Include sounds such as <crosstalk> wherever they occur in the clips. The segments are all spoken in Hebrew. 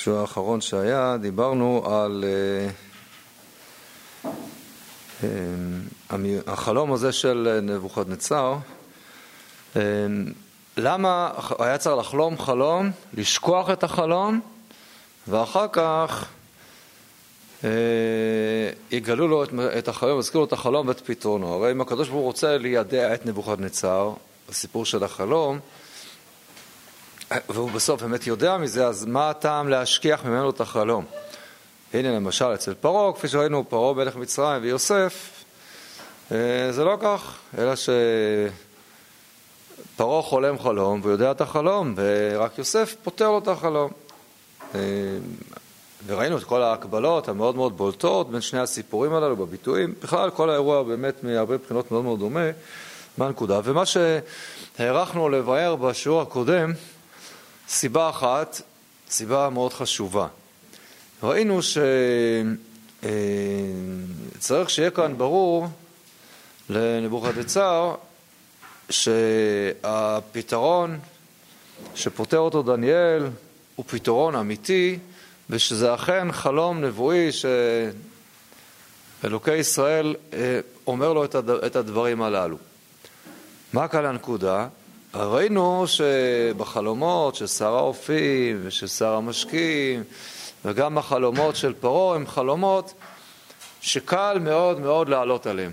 בשיעור האחרון שהיה, דיברנו על uh, um, החלום הזה של נבוכדנצר. Um, למה היה צריך לחלום חלום, לשכוח את החלום, ואחר כך uh, יגלו לו את, את החלום, יזכירו לו את החלום ואת פתרונו. הרי אם הקדוש ברוך הוא רוצה לידע את נבוכדנצר, הסיפור של החלום, והוא בסוף באמת יודע מזה, אז מה הטעם להשכיח ממנו את החלום? הנה למשל אצל פרעה, כפי שראינו, פרעה מלך מצרים ויוסף, זה לא כך, אלא שפרעה חולם חלום והוא יודע את החלום, ורק יוסף פותר לו את החלום. וראינו את כל ההקבלות המאוד מאוד בולטות בין שני הסיפורים הללו בביטויים. בכלל, כל האירוע באמת מהרבה בחינות מאוד מאוד דומה. מה הנקודה? ומה שהערכנו לבאר בשיעור הקודם, סיבה אחת, סיבה מאוד חשובה. ראינו שצריך שיהיה כאן ברור לנבוכדנצר שהפתרון שפותר אותו דניאל הוא פתרון אמיתי ושזה אכן חלום נבואי שאלוקי ישראל אומר לו את הדברים הללו. מה כאן הנקודה? ראינו שבחלומות של שר האופים ושל שר המשקים וגם החלומות של פרעה הם חלומות שקל מאוד מאוד לעלות עליהם.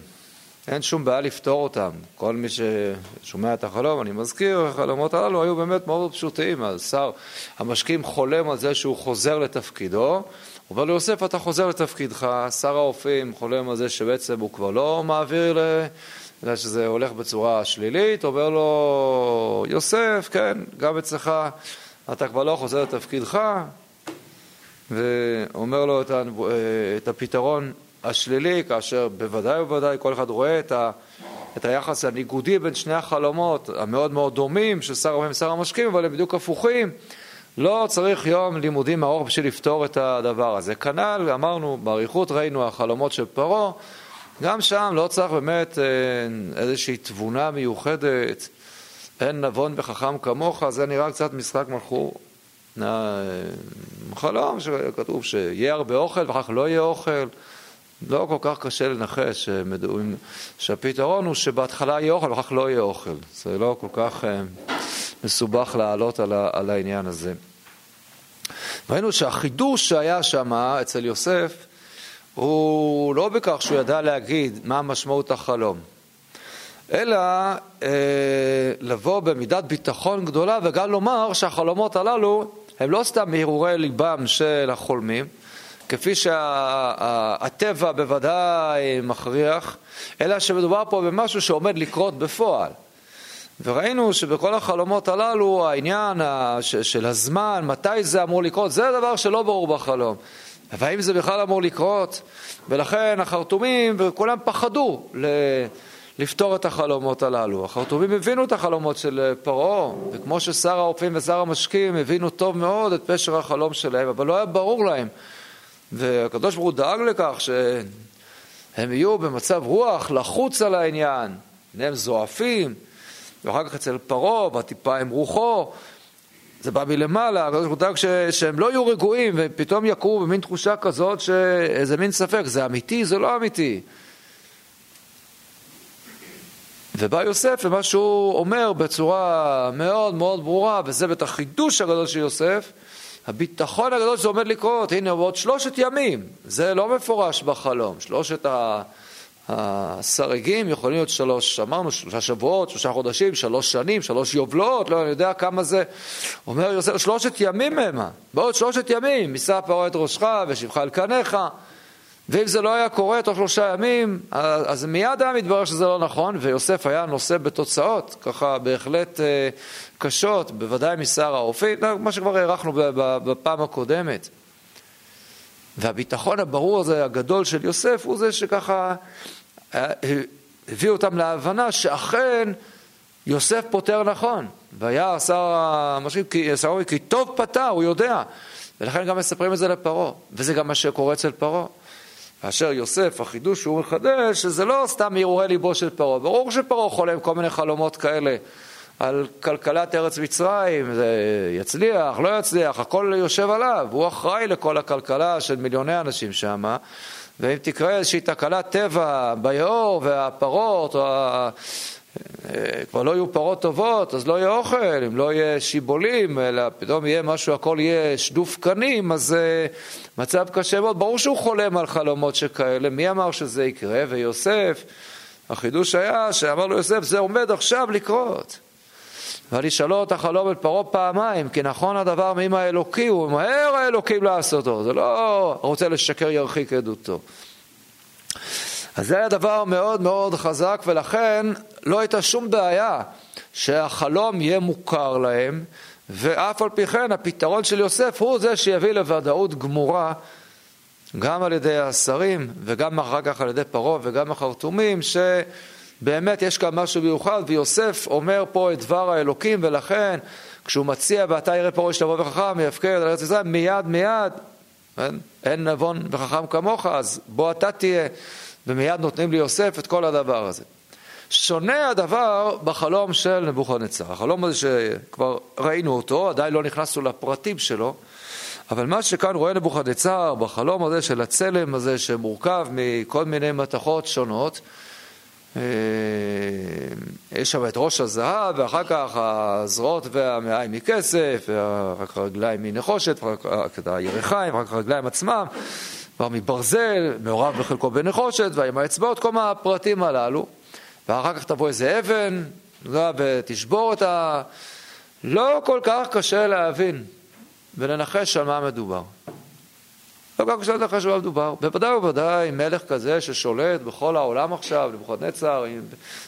אין שום בעיה לפתור אותם. כל מי ששומע את החלום, אני מזכיר, החלומות הללו היו באמת מאוד פשוטים. אז שר המשקים חולם על זה שהוא חוזר לתפקידו, אומר ליוסף, אתה חוזר לתפקידך, שר האופים חולם על זה שבעצם הוא כבר לא מעביר ל... אלא שזה הולך בצורה שלילית, אומר לו, יוסף, כן, גם אצלך אתה כבר לא חוזר לתפקידך, ואומר לו את, את הפתרון השלילי, כאשר בוודאי ובוודאי כל אחד רואה את, ה, את היחס הניגודי בין שני החלומות המאוד מאוד דומים של שר הרבים ושר המשקים, אבל הם בדיוק הפוכים. לא צריך יום לימודים ארוך בשביל לפתור את הדבר הזה. כנ"ל, אמרנו, באריכות ראינו החלומות של פרעה, גם שם לא צריך באמת איזושהי תבונה מיוחדת, אין נבון וחכם כמוך, זה נראה קצת משחק מכור. חלום שכתוב שיהיה הרבה אוכל ואחר כך לא יהיה אוכל. לא כל כך קשה לנחש שהפתרון הוא שבהתחלה יהיה אוכל ואחר כך לא יהיה אוכל. זה לא כל כך מסובך לעלות על העניין הזה. ראינו שהחידוש שהיה שם אצל יוסף הוא לא בכך שהוא ידע להגיד מה משמעות החלום, אלא אה, לבוא במידת ביטחון גדולה וגם לומר שהחלומות הללו הם לא סתם מהרהורי ליבם של החולמים, כפי שהטבע בוודאי מכריח, אלא שמדובר פה במשהו שעומד לקרות בפועל. וראינו שבכל החלומות הללו העניין של הזמן, מתי זה אמור לקרות, זה הדבר שלא ברור בחלום. והאם זה בכלל אמור לקרות? ולכן החרטומים וכולם פחדו לפתור את החלומות הללו. החרטומים הבינו את החלומות של פרעה, וכמו ששר האופים ושר המשקים הבינו טוב מאוד את פשר החלום שלהם, אבל לא היה ברור להם. והקדוש ברוך הוא דאג לכך שהם יהיו במצב רוח לחוץ על העניין, הם זועפים, ואחר כך אצל פרעה, בטיפה עם רוחו, זה בא מלמעלה, הקדוש ברוך הוא שהם לא יהיו רגועים ופתאום יקרו במין תחושה כזאת שאיזה מין ספק, זה אמיתי, זה לא אמיתי. ובא יוסף למה שהוא אומר בצורה מאוד מאוד ברורה, וזה בטח חידוש הגדול של יוסף, הביטחון הגדול שזה עומד לקרות, הנה בעוד שלושת ימים, זה לא מפורש בחלום, שלושת ה... הסרגים יכולים להיות שלוש, אמרנו שלושה שבועות, שלושה חודשים, שלוש שנים, שלוש יובלות, לא אני יודע כמה זה. אומר יוסף, שלושת ימים המה, בעוד שלושת ימים, יישא פרעה את ראשך ושבך על קניך. ואם זה לא היה קורה תוך שלושה ימים, אז מיד היה מתברר שזה לא נכון, ויוסף היה נושא בתוצאות, ככה בהחלט אה, קשות, בוודאי משר האופי, מה שכבר הערכנו בפעם הקודמת. והביטחון הברור הזה, הגדול של יוסף, הוא זה שככה הביא אותם להבנה שאכן יוסף פותר נכון. והיה שר המשקים, שר המשקים, כי טוב פתר, הוא יודע. ולכן גם מספרים את זה לפרעה, וזה גם מה שקורה אצל פרעה. כאשר יוסף, החידוש שהוא מחדש, שזה לא סתם הרהורי ליבו של פרעה. ברור שפרעה חולם כל מיני חלומות כאלה על כלכלת ארץ מצרים, זה יצליח, לא יצליח, הכל יושב עליו, הוא אחראי לכל הכלכלה של מיליוני אנשים שם, ואם תקרה איזושהי תקלת טבע ביאור והפרות, או ה... אה, כבר לא יהיו פרות טובות, אז לא יהיה אוכל, אם לא יהיה שיבולים, אלא פתאום יהיה משהו, הכל יהיה שדוף קנים, אז uh, מצב קשה מאוד. ברור שהוא חולם על חלומות שכאלה, מי אמר שזה יקרה? ויוסף, החידוש היה שאמר לו יוסף, זה עומד עכשיו לקרות. אבל ישאלו את החלום אל פרעה פעמיים, כי נכון הדבר מים האלוקי, הוא ממהר האלוקים לעשותו, זה לא רוצה לשקר ירחיק עדותו. אז זה היה דבר מאוד מאוד חזק, ולכן לא הייתה שום בעיה שהחלום יהיה מוכר להם, ואף על פי כן הפתרון של יוסף הוא זה שיביא לוודאות גמורה גם על ידי השרים וגם אחר כך על ידי פרעה וגם החרטומים, שבאמת יש כאן משהו מיוחד, ויוסף אומר פה את דבר האלוקים, ולכן כשהוא מציע ואתה ירא פרעה שתבוא וחכם, יפקד על ארץ ישראל, מיד מיד, אין, אין נבון וחכם כמוך, אז בוא אתה תהיה. ומיד נותנים ליוסף את כל הדבר הזה. שונה הדבר בחלום של נבוכדנצר. החלום הזה שכבר ראינו אותו, עדיין לא נכנסנו לפרטים שלו, אבל מה שכאן רואה נבוכדנצר בחלום הזה של הצלם הזה שמורכב מכל מיני מתכות שונות, יש שם את ראש הזהב, ואחר כך הזרועות והמעיים מכסף, ואחר כך הרגליים מנחושת, ואחר כך הירכיים, ואחר כך הרגליים עצמם, כבר מברזל, מעורב בחלקו בנחושת, ועם האצבעות, כל הפרטים הללו. ואחר כך תבוא איזה אבן, ותשבור את ה... לא כל כך קשה להבין ולנחש על מה מדובר. לא כל כך על מה מדובר. בוודאי ובוודאי מלך כזה ששולט בכל העולם עכשיו, נבוכדנצר,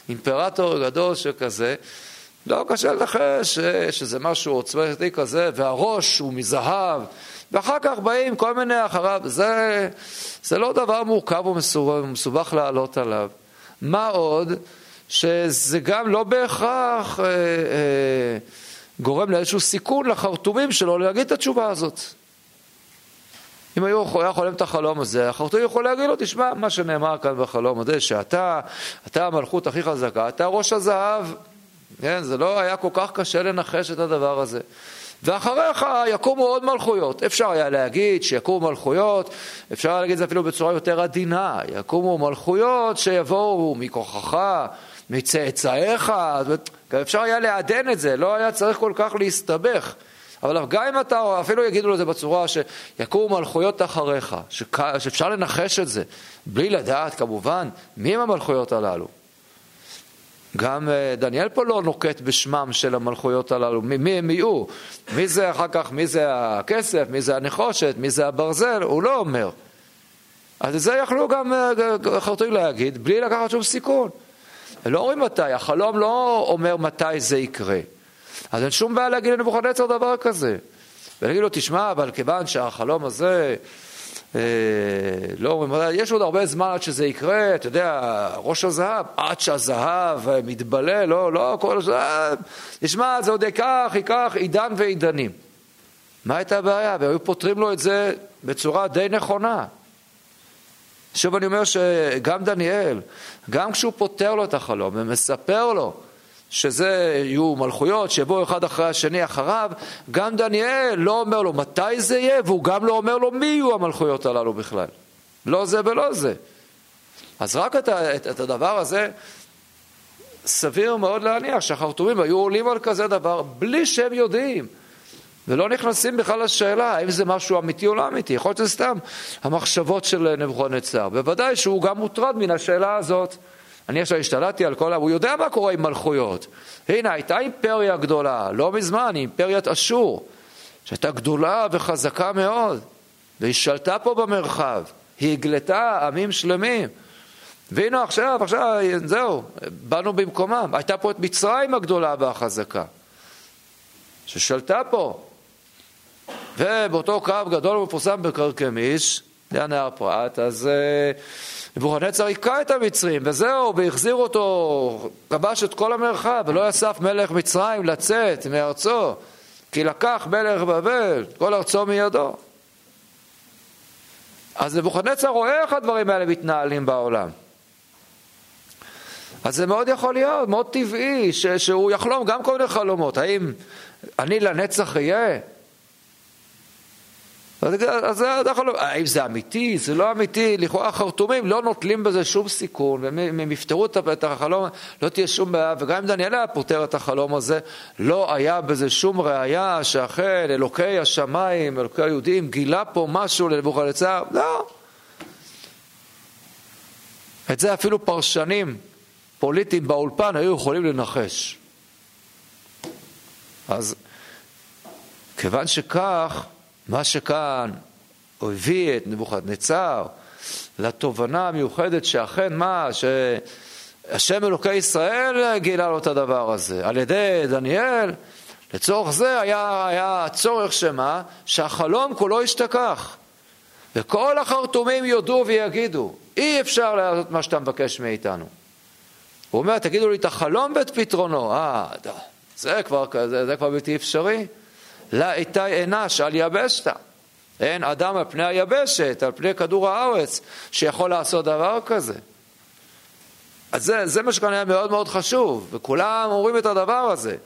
אימפרטור גדול שכזה, לא קשה לנחש שזה משהו עוצמתי כזה, והראש הוא מזהב. ואחר כך באים כל מיני אחריו, זה, זה לא דבר מורכב ומסובך לעלות עליו. מה עוד? שזה גם לא בהכרח אה, אה, גורם לאיזשהו סיכון לחרטומים שלו להגיד את התשובה הזאת. אם היו היה חולם את החלום הזה, החרטום יכול להגיד לו, תשמע, מה שנאמר כאן בחלום הזה, שאתה, אתה המלכות הכי חזקה, אתה ראש הזהב. כן, זה לא היה כל כך קשה לנחש את הדבר הזה. ואחריך יקומו עוד מלכויות. אפשר היה להגיד שיקומו מלכויות, אפשר להגיד את זה אפילו בצורה יותר עדינה, יקומו מלכויות שיבואו מכוחך, מצאצאיך, אפשר היה לעדן את זה, לא היה צריך כל כך להסתבך. אבל גם אם אתה, אפילו יגידו לזה בצורה שיקומו מלכויות אחריך, שאפשר לנחש את זה, בלי לדעת כמובן מי הם המלכויות הללו. גם אה, דניאל פה לא נוקט בשמם של המלכויות הללו, מי הם יהיו, מי זה אחר כך, מי זה הכסף, מי זה הנחושת, מי זה הברזל, הוא לא אומר. אז את זה יכלו גם אה, חרטואים להגיד, בלי לקחת שום סיכון. לא אומרים מתי, החלום לא אומר מתי זה יקרה. אז אין שום בעיה להגיד לנבוכדנצר דבר כזה. ולהגיד לו, תשמע, אבל כיוון שהחלום הזה אה, לא יש עוד הרבה זמן עד שזה יקרה, אתה יודע, ראש הזהב, עד שהזהב מתבלה, לא, לא, כל הזהב, תשמע, זה עוד ייקח, ייקח עידן ועידנים. מה הייתה הבעיה? והיו פותרים לו את זה בצורה די נכונה. שוב אני אומר שגם דניאל, גם כשהוא פותר לו את החלום ומספר לו שזה יהיו מלכויות שיבואו אחד אחרי השני אחריו, גם דניאל לא אומר לו מתי זה יהיה, והוא גם לא אומר לו מי יהיו המלכויות הללו בכלל. לא זה ולא זה. אז רק את, את, את הדבר הזה, סביר מאוד להניח שהחרטומים היו עולים על כזה דבר בלי שהם יודעים. ולא נכנסים בכלל לשאלה האם זה משהו אמיתי או לא אמיתי, יכול להיות שזה סתם המחשבות של נבוכדנצר. בוודאי שהוא גם מוטרד מן השאלה הזאת. אני עכשיו השתלטתי על כל ה... הוא יודע מה קורה עם מלכויות. הנה, הייתה אימפריה גדולה, לא מזמן, אימפריית אשור, שהייתה גדולה וחזקה מאוד, והיא שלטה פה במרחב, היא הגלתה עמים שלמים. והנה עכשיו, עכשיו, זהו, באנו במקומם. הייתה פה את מצרים הגדולה והחזקה, ששלטה פה. ובאותו קרב גדול ומפורסם בקרקמיש, זה הנהר פרת, אז... Uh, נבוכדנצר היכה את המצרים, וזהו, והחזיר אותו, כבש את כל המרחב, ולא יסף מלך מצרים לצאת מארצו, כי לקח מלך בבל, כל ארצו מידו. אז נבוכדנצר רואה איך הדברים האלה מתנהלים בעולם. אז זה מאוד יכול להיות, מאוד טבעי, ש, שהוא יחלום גם כל מיני חלומות. האם אני לנצח אהיה? אז יכול להיות, האם זה אמיתי, זה לא אמיתי, לכאורה החרטומים לא נוטלים בזה שום סיכון, והם יפתרו את החלום, לא תהיה שום בעיה, וגם אם דניאל היה פותר את החלום הזה, לא היה בזה שום ראייה שאכן אלוקי השמיים, אלוקי היהודים, גילה פה משהו לנבוכדנצר, לא. את זה אפילו פרשנים פוליטיים באולפן היו יכולים לנחש. אז כיוון שכך, מה שכאן הביא את נבוכדנצר לתובנה המיוחדת שאכן מה, שהשם אלוקי ישראל גילה לו את הדבר הזה. על ידי דניאל, לצורך זה היה, היה צורך שמה? שהחלום כולו ישתכח. וכל החרטומים יודו ויגידו, אי אפשר לעשות מה שאתה מבקש מאיתנו. הוא אומר, תגידו לי את החלום ואת פתרונו. אה, זה כבר, זה, זה כבר בלתי אפשרי. לה איתי אנש על יבשתא. אין אדם על פני היבשת, על פני כדור הארץ, שיכול לעשות דבר כזה. אז זה, זה מה שכנראה מאוד מאוד חשוב, וכולם אומרים את הדבר הזה.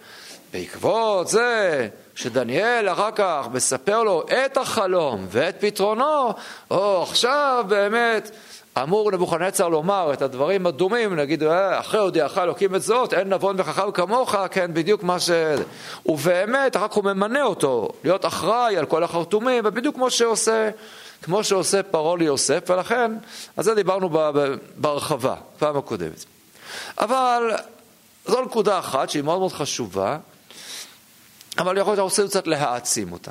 בעקבות זה שדניאל אחר כך מספר לו את החלום ואת פתרונו, או עכשיו באמת אמור נבוכנצר לומר את הדברים הדומים, נגיד, אה, אחרי הודיעך אלוקים את זאת, אין נבון וחכם כמוך, כן, בדיוק מה ש... ובאמת, כך הוא ממנה אותו להיות אחראי על כל החרטומים, ובדיוק כמו שעושה, כמו שעושה פרעה ליוסף, ולכן, על זה דיברנו בהרחבה, פעם הקודמת. אבל זו נקודה אחת שהיא מאוד מאוד חשובה, אבל יכול להיות שאנחנו רוצים קצת להעצים אותה.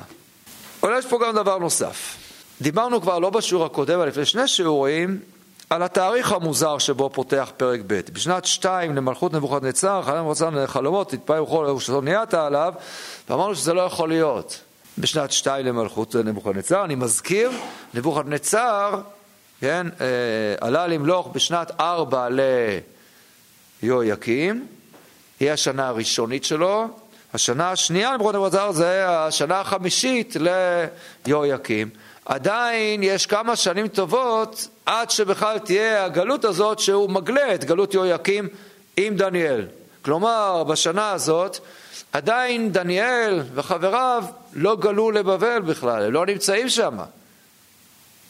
אבל יש פה גם דבר נוסף. דיברנו כבר לא בשיעור הקודם, אבל לפני שני שיעורים, על התאריך המוזר שבו פותח פרק ב'. בשנת שתיים למלכות נבוכדנצר, חלם רצון לחלומות, התפעל וכל נהיית עליו, ואמרנו שזה לא יכול להיות. בשנת שתיים למלכות נבוכדנצר, אני מזכיר, נבוכדנצר, כן, אה, עלה למלוך בשנת ארבע ליהויקים, היא השנה הראשונית שלו, השנה השנייה נבוכדנצר זה השנה החמישית ליהויקים. עדיין יש כמה שנים טובות עד שבכלל תהיה הגלות הזאת שהוא מגלה את גלות יהויקים עם דניאל. כלומר, בשנה הזאת עדיין דניאל וחבריו לא גלו לבבל בכלל, הם לא נמצאים שם.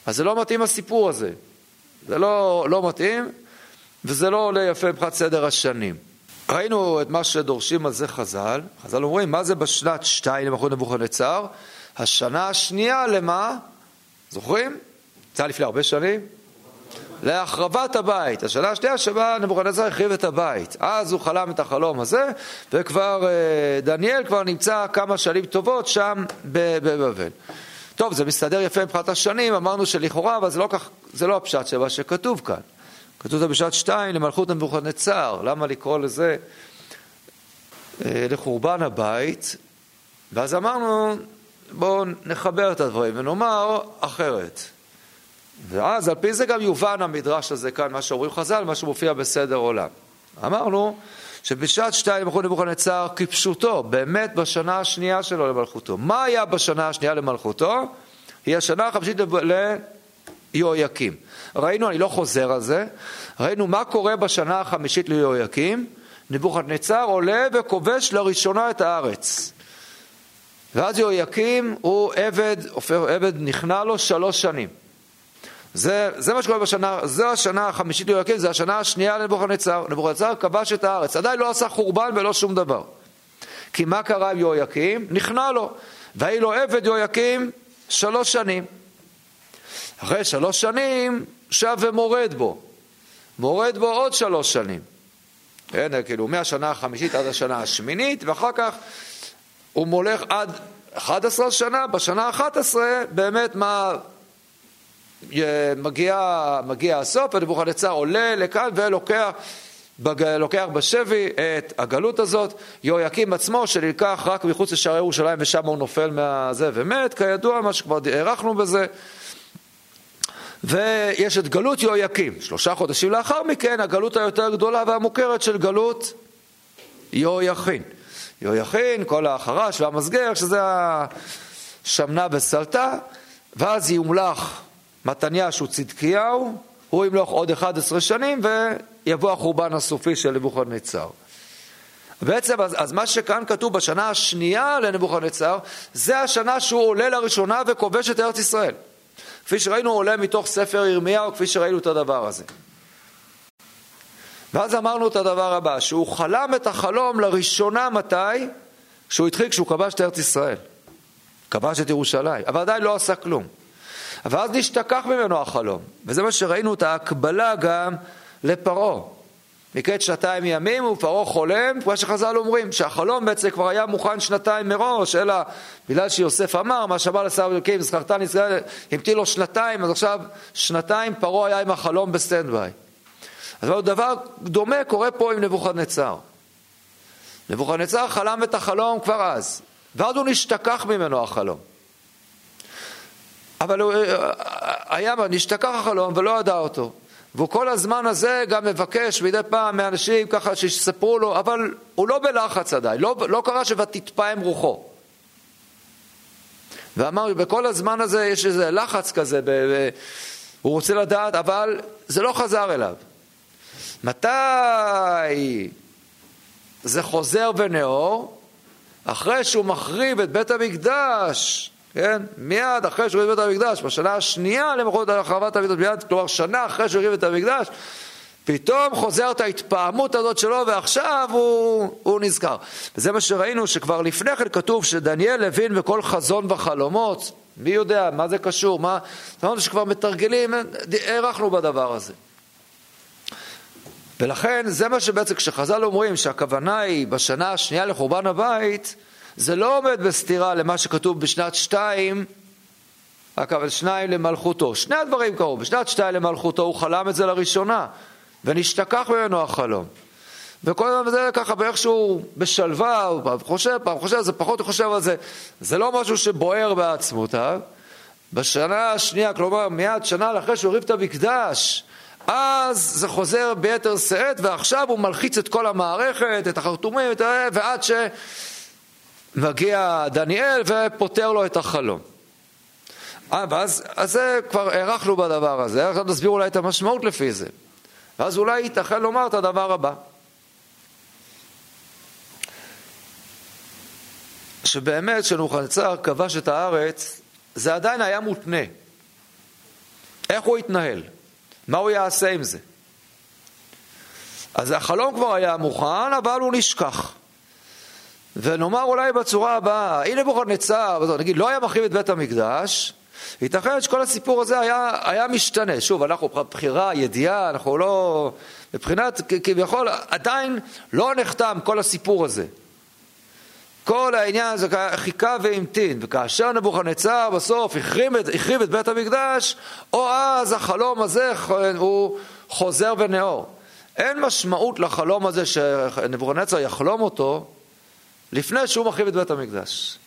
אז זה לא מתאים הסיפור הזה. זה לא, לא מתאים, וזה לא עולה יפה מבחינת סדר השנים. ראינו את מה שדורשים על זה חז"ל. חז"ל אומרים, מה זה בשנת שתיים למלכות נבוכדנצר? השנה השנייה למה? זוכרים? זה היה לפני הרבה שנים. להחרבת הבית. השנה השנייה שבה נבוכדנצר החריב את הבית. אז הוא חלם את החלום הזה, וכבר אה, דניאל כבר נמצא כמה שנים טובות שם בבבל. טוב, זה מסתדר יפה מבחינת השנים, אמרנו שלכאורה, אבל זה לא, כך, זה לא הפשט שמה שכתוב כאן. כתוב זה בשעת שתיים למלכות נבוכדנצר. למה לקרוא לזה אה, לחורבן הבית? ואז אמרנו, בואו נחבר את הדברים ונאמר אחרת. ואז על פי זה גם יובן המדרש הזה כאן, מה שאומרים חז"ל, מה שמופיע בסדר עולם. אמרנו שבשעת שתיים למלכות נבוכדנצר כפשוטו, באמת בשנה השנייה שלו למלכותו. מה היה בשנה השנייה למלכותו? היא השנה החמישית ליהויקים. ראינו, אני לא חוזר על זה, ראינו מה קורה בשנה החמישית ליהויקים. נבוכדנצר עולה וכובש לראשונה את הארץ. ואז יהויקים הוא עבד, עבד נכנע לו שלוש שנים. זה, זה מה שקורה בשנה, זו השנה החמישית ליהויקים, זו השנה השנייה לנבוכדנצר. נבוכדנצר כבש את הארץ, עדיין לא עשה חורבן ולא שום דבר. כי מה קרה עם יהויקים? נכנע לו. והיא לו עבד יהויקים שלוש שנים. אחרי שלוש שנים שב ומורד בו. מורד בו עוד שלוש שנים. כן, כאילו מהשנה החמישית עד השנה השמינית, ואחר כך הוא מולך עד 11 שנה, בשנה ה-11 באמת מה... מגיע, מגיע הסוף, ונבוכדנצר עולה לכאן ולוקח לוקח בשבי את הגלות הזאת, יהויקים עצמו שנלקח רק מחוץ לשערי ירושלים ושם הוא נופל מהזה ומת, כידוע מה שכבר הארכנו בזה. ויש את גלות יהויקים, שלושה חודשים לאחר מכן הגלות היותר גדולה והמוכרת של גלות יהויכין. יהויכין, כל החרש והמסגר, שזה השמנה וסלטה, ואז יומלך מתניה שהוא צדקיהו, הוא ימלוך עוד 11 שנים ויבוא החורבן הסופי של נבוכדנצר. בעצם, אז, אז מה שכאן כתוב בשנה השנייה לנבוכדנצר, זה השנה שהוא עולה לראשונה וכובש את ארץ ישראל. כפי שראינו, הוא עולה מתוך ספר ירמיהו, כפי שראינו את הדבר הזה. ואז אמרנו את הדבר הבא, שהוא חלם את החלום לראשונה מתי? כשהוא התחיל, כשהוא כבש את ארץ ישראל. כבש את ירושלים, אבל עדיין לא עשה כלום. ואז נשתכח ממנו החלום, וזה מה שראינו את ההקבלה גם לפרעה. מקץ שנתיים ימים ופרעה חולם, כמו שחז"ל אומרים, שהחלום בעצם כבר היה מוכן שנתיים מראש, אלא בגלל שיוסף אמר, מה שאמר לשר המשקים, זכרתני ישראל, המתין לו שנתיים, אז עכשיו שנתיים פרעה היה עם החלום ב stand by. אז דבר דומה קורה פה עם נבוכדנצר. נבוכדנצר חלם את החלום כבר אז, ואז הוא נשתכח ממנו החלום. אבל הוא היה, נשתכח החלום ולא ידע אותו. והוא כל הזמן הזה גם מבקש מדי פעם מאנשים ככה שיספרו לו, אבל הוא לא בלחץ עדיין, לא, לא קרה ש"ותתפעם רוחו". ואמר, בכל הזמן הזה יש איזה לחץ כזה, ב, ב, הוא רוצה לדעת, אבל זה לא חזר אליו. מתי זה חוזר ונאור? אחרי שהוא מחריב את בית המקדש, כן? מיד אחרי שהוא החריב את המקדש, בשנה השנייה למחרת החרבת המקדש, מיד, כלומר שנה אחרי שהוא החריב את המקדש, פתאום חוזרת ההתפעמות הזאת שלו ועכשיו הוא, הוא נזכר. וזה מה שראינו שכבר לפני כן כתוב שדניאל הבין בכל חזון וחלומות, מי יודע מה זה קשור, מה, זאת אומרת שכבר מתרגלים, הארכנו בדבר הזה. ולכן זה מה שבעצם כשחז"ל אומרים שהכוונה היא בשנה השנייה לחורבן הבית, זה לא עומד בסתירה למה שכתוב בשנת שתיים, אבל שניים למלכותו. שני הדברים קרו, בשנת שתיים למלכותו הוא חלם את זה לראשונה, ונשתכח ממנו החלום. וכל הזמן זה ככה באיכשהו בשלווה, הוא פעם חושב, פעם חושב, זה פחות הוא חושב על זה. זה לא משהו שבוער בעצמותיו. בשנה השנייה, כלומר מיד שנה אחרי שהוא הריב את המקדש, אז זה חוזר ביתר שאת, ועכשיו הוא מלחיץ את כל המערכת, את החרטומים, את ה... ועד שמגיע דניאל ופותר לו את החלום. אה, ואז אז זה כבר הארכנו בדבר הזה, עכשיו נסביר אולי את המשמעות לפי זה. ואז אולי ייתכן לומר את הדבר הבא. שבאמת כשנוחנצר כבש את הארץ, זה עדיין היה מותנה. איך הוא התנהל? מה הוא יעשה עם זה? אז החלום כבר היה מוכן, אבל הוא נשכח. ונאמר אולי בצורה הבאה, הנה נבוכדנצר, נגיד, לא היה מחריב את בית המקדש, ייתכן שכל הסיפור הזה היה, היה משתנה. שוב, אנחנו בחירה, ידיעה, אנחנו לא... מבחינת, כביכול, עדיין לא נחתם כל הסיפור הזה. כל העניין הזה חיכה והמתין, וכאשר נבוכדנצר בסוף החריב את, החריב את בית המקדש, או אז החלום הזה הוא חוזר ונאור. אין משמעות לחלום הזה שנבוכדנצר יחלום אותו לפני שהוא מחריב את בית המקדש.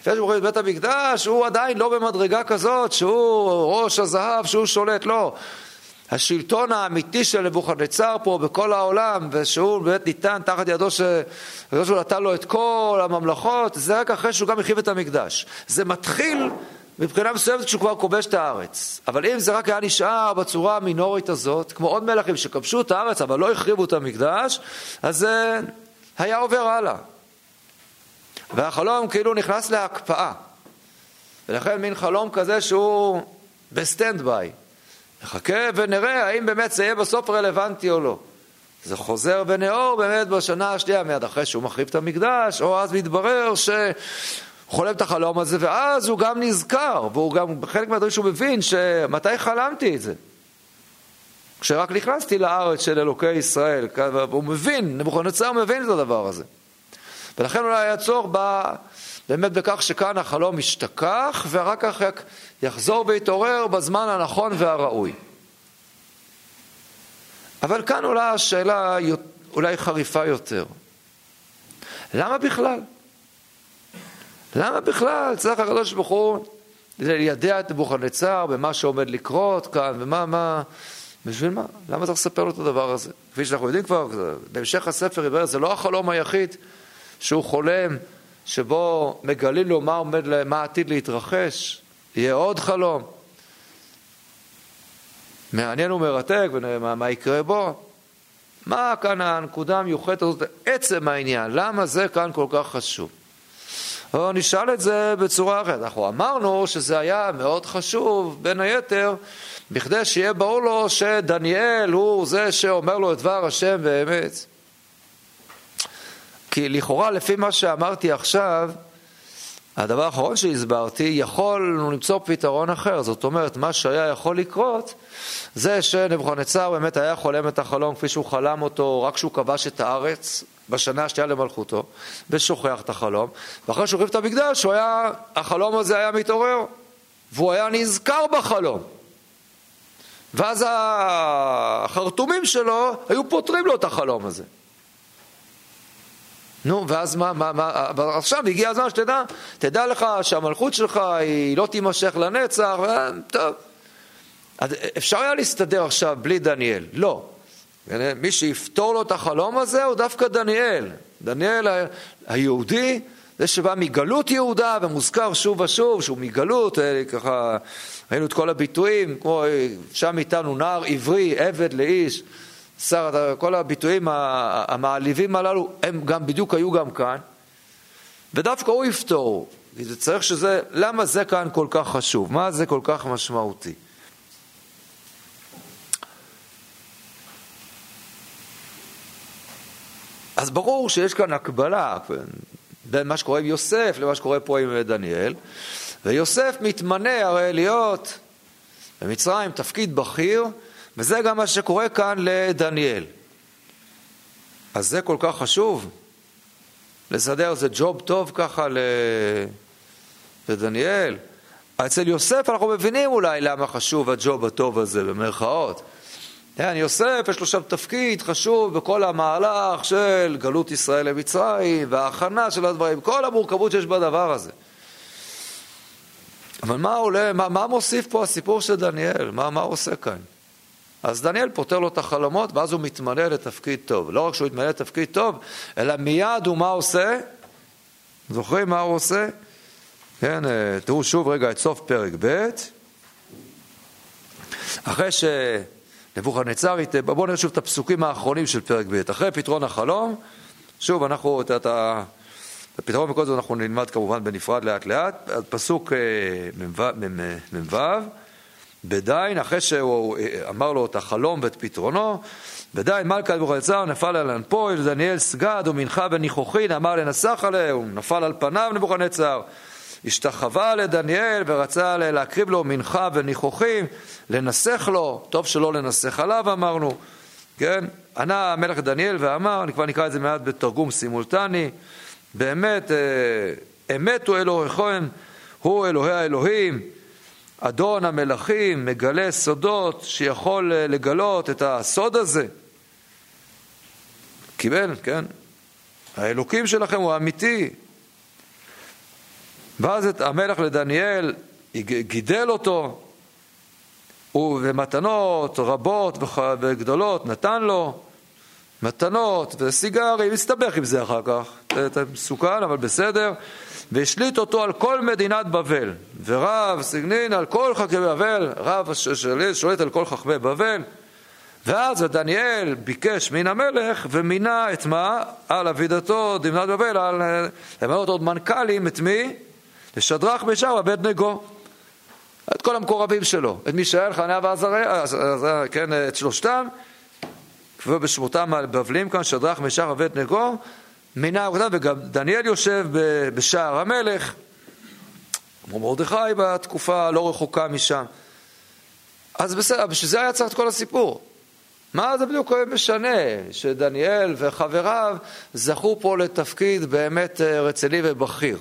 לפני שהוא מחריב את בית המקדש, הוא עדיין לא במדרגה כזאת שהוא ראש הזהב, שהוא שולט, לא. השלטון האמיתי של נבוכדנצר פה בכל העולם, ושהוא באמת ניתן תחת ידו ש... שהוא נתן לו את כל הממלכות, זה רק אחרי שהוא גם החריב את המקדש. זה מתחיל מבחינה מסוימת כשהוא כבר כובש את הארץ. אבל אם זה רק היה נשאר בצורה המינורית הזאת, כמו עוד מלכים שכבשו את הארץ אבל לא החריבו את המקדש, אז זה היה עובר הלאה. והחלום כאילו נכנס להקפאה. ולכן מין חלום כזה שהוא ב stand by. נחכה ונראה האם באמת זה יהיה בסוף רלוונטי או לא. זה חוזר ונאור באמת בשנה השנייה, מיד אחרי שהוא מחריב את המקדש, או אז מתברר ש... חולם את החלום הזה, ואז הוא גם נזכר, והוא גם, חלק מהדברים שהוא מבין, שמתי חלמתי את זה? כשרק נכנסתי לארץ של אלוקי ישראל, הוא מבין, נבוכדנצר מבין את הדבר הזה. ולכן אולי היה צורך. באמת בכך שכאן החלום ישתכח, ואחר כך יחזור ויתעורר בזמן הנכון והראוי. אבל כאן עולה השאלה אולי חריפה יותר. למה בכלל? למה בכלל צריך הקדוש ברוך הוא ליידע את נבוכדנצר במה שעומד לקרות כאן, ומה, מה, בשביל מה? למה צריך לספר לו את הדבר הזה? כפי שאנחנו יודעים כבר, בהמשך הספר זה לא החלום היחיד שהוא חולם שבו מגלים לו מה עומד, מה עתיד להתרחש, יהיה עוד חלום. מעניין ומרתק ונראה מה, יקרה בו. מה כאן הנקודה המיוחדת הזאת, עצם העניין, למה זה כאן כל כך חשוב? או נשאל את זה בצורה אחרת. אנחנו אמרנו שזה היה מאוד חשוב, בין היתר, בכדי שיהיה ברור לו שדניאל הוא זה שאומר לו את דבר השם באמת. כי לכאורה, לפי מה שאמרתי עכשיו, הדבר האחרון שהסברתי, יכולנו למצוא פתרון אחר. זאת אומרת, מה שהיה יכול לקרות, זה שנבוכדנצר באמת היה חולם את החלום כפי שהוא חלם אותו רק כשהוא כבש את הארץ, בשנה השנייה למלכותו, ושוכח את החלום, ואחרי שהוא החליף את המקדש, היה, החלום הזה היה מתעורר, והוא היה נזכר בחלום. ואז החרטומים שלו היו פותרים לו את החלום הזה. נו, ואז מה, מה, מה, עכשיו הגיע הזמן שתדע, תדע לך שהמלכות שלך היא לא תימשך לנצח. טוב. אז אפשר היה להסתדר עכשיו בלי דניאל, לא. מי שיפתור לו את החלום הזה הוא דווקא דניאל. דניאל היהודי, זה שבא מגלות יהודה ומוזכר שוב ושוב שהוא מגלות, אה, ככה ראינו את כל הביטויים, כמו שם איתנו נער עברי, עבד לאיש, שר, כל הביטויים המעליבים הללו, הם גם בדיוק היו גם כאן, ודווקא הוא יפתור, כי זה צריך שזה, למה זה כאן כל כך חשוב? מה זה כל כך משמעותי? אז ברור שיש כאן הקבלה בין מה שקורה עם יוסף למה שקורה פה עם דניאל, ויוסף מתמנה הרי להיות במצרים תפקיד בכיר, וזה גם מה שקורה כאן לדניאל. אז זה כל כך חשוב, לסדר איזה ג'וב טוב ככה לדניאל. אצל יוסף אנחנו מבינים אולי למה חשוב הג'וב הטוב הזה, במרכאות. כן, יוסף יש לו שם תפקיד חשוב בכל המהלך של גלות ישראל למצרים וההכנה של הדברים, כל המורכבות שיש בדבר הזה. אבל מה עולה, מה, מה מוסיף פה הסיפור של דניאל? מה, מה הוא עושה כאן? אז דניאל פותר לו את החלומות ואז הוא מתמנה לתפקיד טוב. לא רק שהוא מתמנה לתפקיד טוב, אלא מיד הוא מה עושה? זוכרים מה הוא עושה? כן, אה, תראו שוב רגע את סוף פרק ב', אחרי ש... נבוכדנצר, בואו נראה שוב את הפסוקים האחרונים של פרק ב', אחרי פתרון החלום, שוב אנחנו, את הפתרון מכל זאת אנחנו נלמד כמובן בנפרד לאט לאט, פסוק אה, מ"ו, בדין, אחרי שהוא אה, אמר לו את החלום ואת פתרונו, בדין מלכה נבוכדנצר נפל על אנפויל, דניאל סגד ומנחה בניחוחין, אמר לנסח עליה, הוא נפל על פניו נבוכדנצר. השתחווה לדניאל ורצה להקריב לו מנחה וניחוחים, לנסח לו, טוב שלא לנסח עליו אמרנו, כן? ענה המלך דניאל ואמר, אני כבר נקרא את זה מעט בתרגום סימולטני, באמת, אה, אמת הוא אלוהיכם, הוא אלוהי האלוהים, אדון המלכים, מגלה סודות שיכול אה, לגלות את הסוד הזה. קיבל, כן? האלוקים שלכם הוא אמיתי, ואז את המלך לדניאל גידל אותו, ומתנות רבות וגדולות נתן לו, מתנות וסיגרים, הסתבך עם זה אחר כך, זה מסוכן אבל בסדר, והשליט אותו על כל מדינת בבל, ורב סגנין על כל חכמי בבל, רב שולט על כל חכמי בבל, ואז דניאל ביקש מן המלך ומינה את מה? על אבידתו, דמנת בבל, על למנות עוד מנכ"לים, את מי? לשדרך מישר עבד נגו. את כל המקורבים שלו, את מישאל, חניה ועזריה, כן, את שלושתם, ובשמותם הבבלים כאן, שדרך מישר עבד נגו, מינה עבודה, וגם דניאל יושב בשער המלך, כמו מרדכי בתקופה הלא רחוקה משם. אז בסדר, בשביל זה היה צריך את כל הסיפור. מה זה בדיוק משנה שדניאל וחבריו זכו פה לתפקיד באמת אה, רציני ובכיר?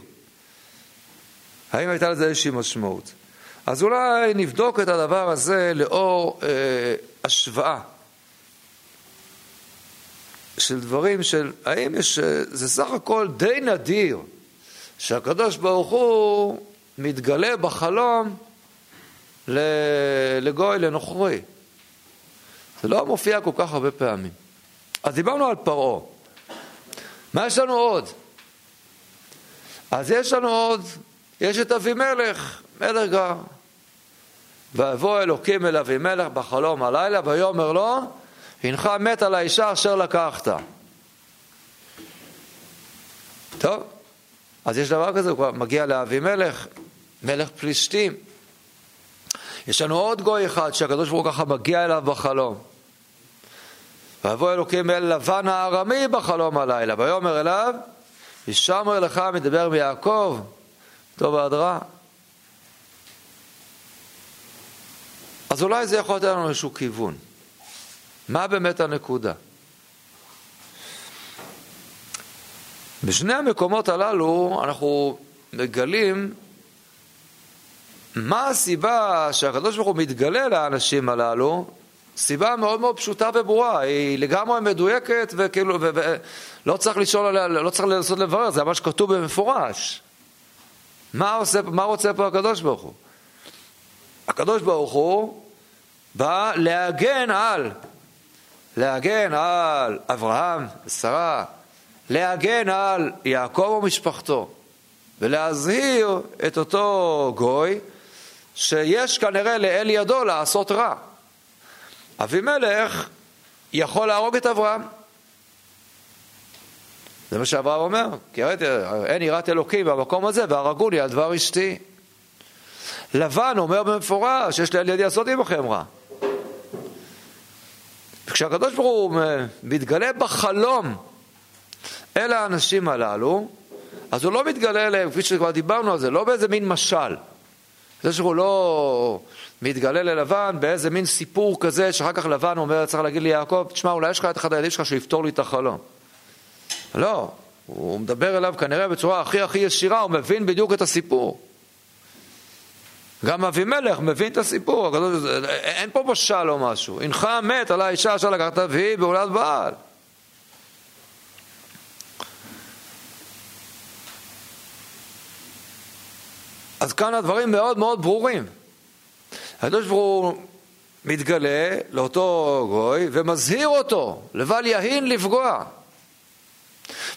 האם הייתה לזה איזושהי משמעות? אז אולי נבדוק את הדבר הזה לאור אה, השוואה של דברים של, האם יש, אה, זה סך הכל די נדיר שהקדוש ברוך הוא מתגלה בחלום לגוי, לנוכרי. זה לא מופיע כל כך הרבה פעמים. אז דיברנו על פרעה. מה יש לנו עוד? אז יש לנו עוד יש את אבימלך, מלך גר. ויבוא אלוקים אל אבימלך בחלום הלילה, ויאמר לו, הנך מת על האישה אשר לקחת. טוב, אז יש דבר כזה, הוא כבר מגיע לאבימלך, מלך פלישתים. יש לנו עוד גוי אחד שהקדוש ברוך הוא ככה מגיע אליו בחלום. ויבוא אלוקים אל לבן הארמי בחלום הלילה, ויאמר אליו, ישמר לך מדבר מיעקב, טוב ועד רע. אז אולי זה יכול לתת לנו איזשהו כיוון. מה באמת הנקודה? בשני המקומות הללו אנחנו מגלים מה הסיבה שהקדוש ברוך הוא מתגלה לאנשים הללו, סיבה מאוד מאוד פשוטה וברורה, היא לגמרי מדויקת וכאילו, ולא צריך לשאול עליה, לא צריך לנסות לברר, זה ממש כתוב במפורש. מה, עושה, מה רוצה פה הקדוש ברוך הוא? הקדוש ברוך הוא בא להגן על, להגן על אברהם ושרה, להגן על יעקב ומשפחתו, ולהזהיר את אותו גוי שיש כנראה לאל ידו לעשות רע. אבימלך יכול להרוג את אברהם. זה מה שאברהם אומר, כי ראיתי, אין יראת אלוקים במקום הזה, והרגוני על דבר אשתי. לבן אומר במפורש, יש לאל ידי לעשות עמכם רע. וכשהקדוש ברוך הוא מתגלה בחלום אל האנשים הללו, אז הוא לא מתגלה אליהם, כפי שכבר דיברנו על זה, לא באיזה מין משל. זה שהוא לא מתגלה ללבן באיזה מין סיפור כזה, שאחר כך לבן אומר, צריך להגיד לי, יעקב, תשמע, אולי יש לך את אחד הילדים שלך שיפתור לי את החלום. לא, הוא מדבר אליו כנראה בצורה הכי הכי ישירה, הוא מבין בדיוק את הסיפור. גם אבימלך מבין את הסיפור, אין פה משל או משהו. הנך מת על האישה אשר לקחת והיא בעולת בעל. אז כאן הדברים מאוד מאוד ברורים. הקדוש ברוך הוא מתגלה לאותו גוי ומזהיר אותו, לבל יהין לפגוע.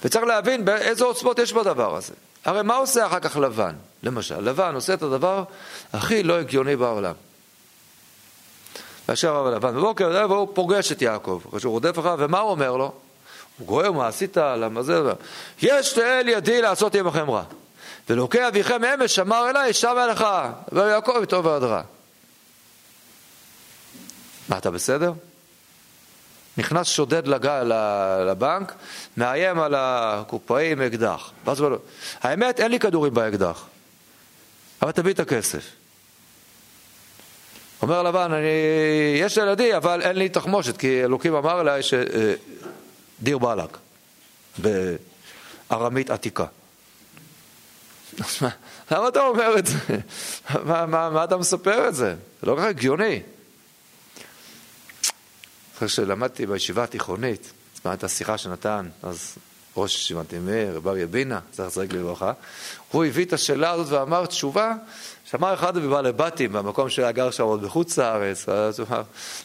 וצריך להבין באיזה עוצמות יש בדבר הזה. הרי מה עושה אחר כך לבן? למשל, לבן עושה את הדבר הכי לא הגיוני בעולם. וישר רב לבן בבוקר, והוא פוגש את יעקב, כשהוא רודף אחריו, ומה הוא אומר לו? הוא גואל, מה עשית? למה זה? יש לאל ידי לעשות עמכם רע. ולוקח אביכם אמש אמר אליי, שב אליך, ויעקב איתו ועד רע. מה, אתה בסדר? נכנס שודד לג... לבנק, מאיים על הקופאי עם אקדח. ואז הוא אומר האמת, אין לי כדורים באקדח, אבל תביא את הכסף. אומר לבן, אני, יש לילדי, אבל אין לי תחמושת, כי אלוקים אמר אליי שדיר אה, באלק, בארמית עתיקה. למה אתה אומר את זה? <laughs> מה, מה, מה אתה מספר את זה? זה לא כל כך הגיוני. אחרי שלמדתי בישיבה התיכונית, הייתה שיחה שנתן אז ראש ישיבת מאיר, בר יבינה, זכר צדיק לברכה, הוא הביא את השאלה הזאת ואמר תשובה שאמר אחד מבעלי בתים במקום שהיה גר שם עוד בחוץ לארץ,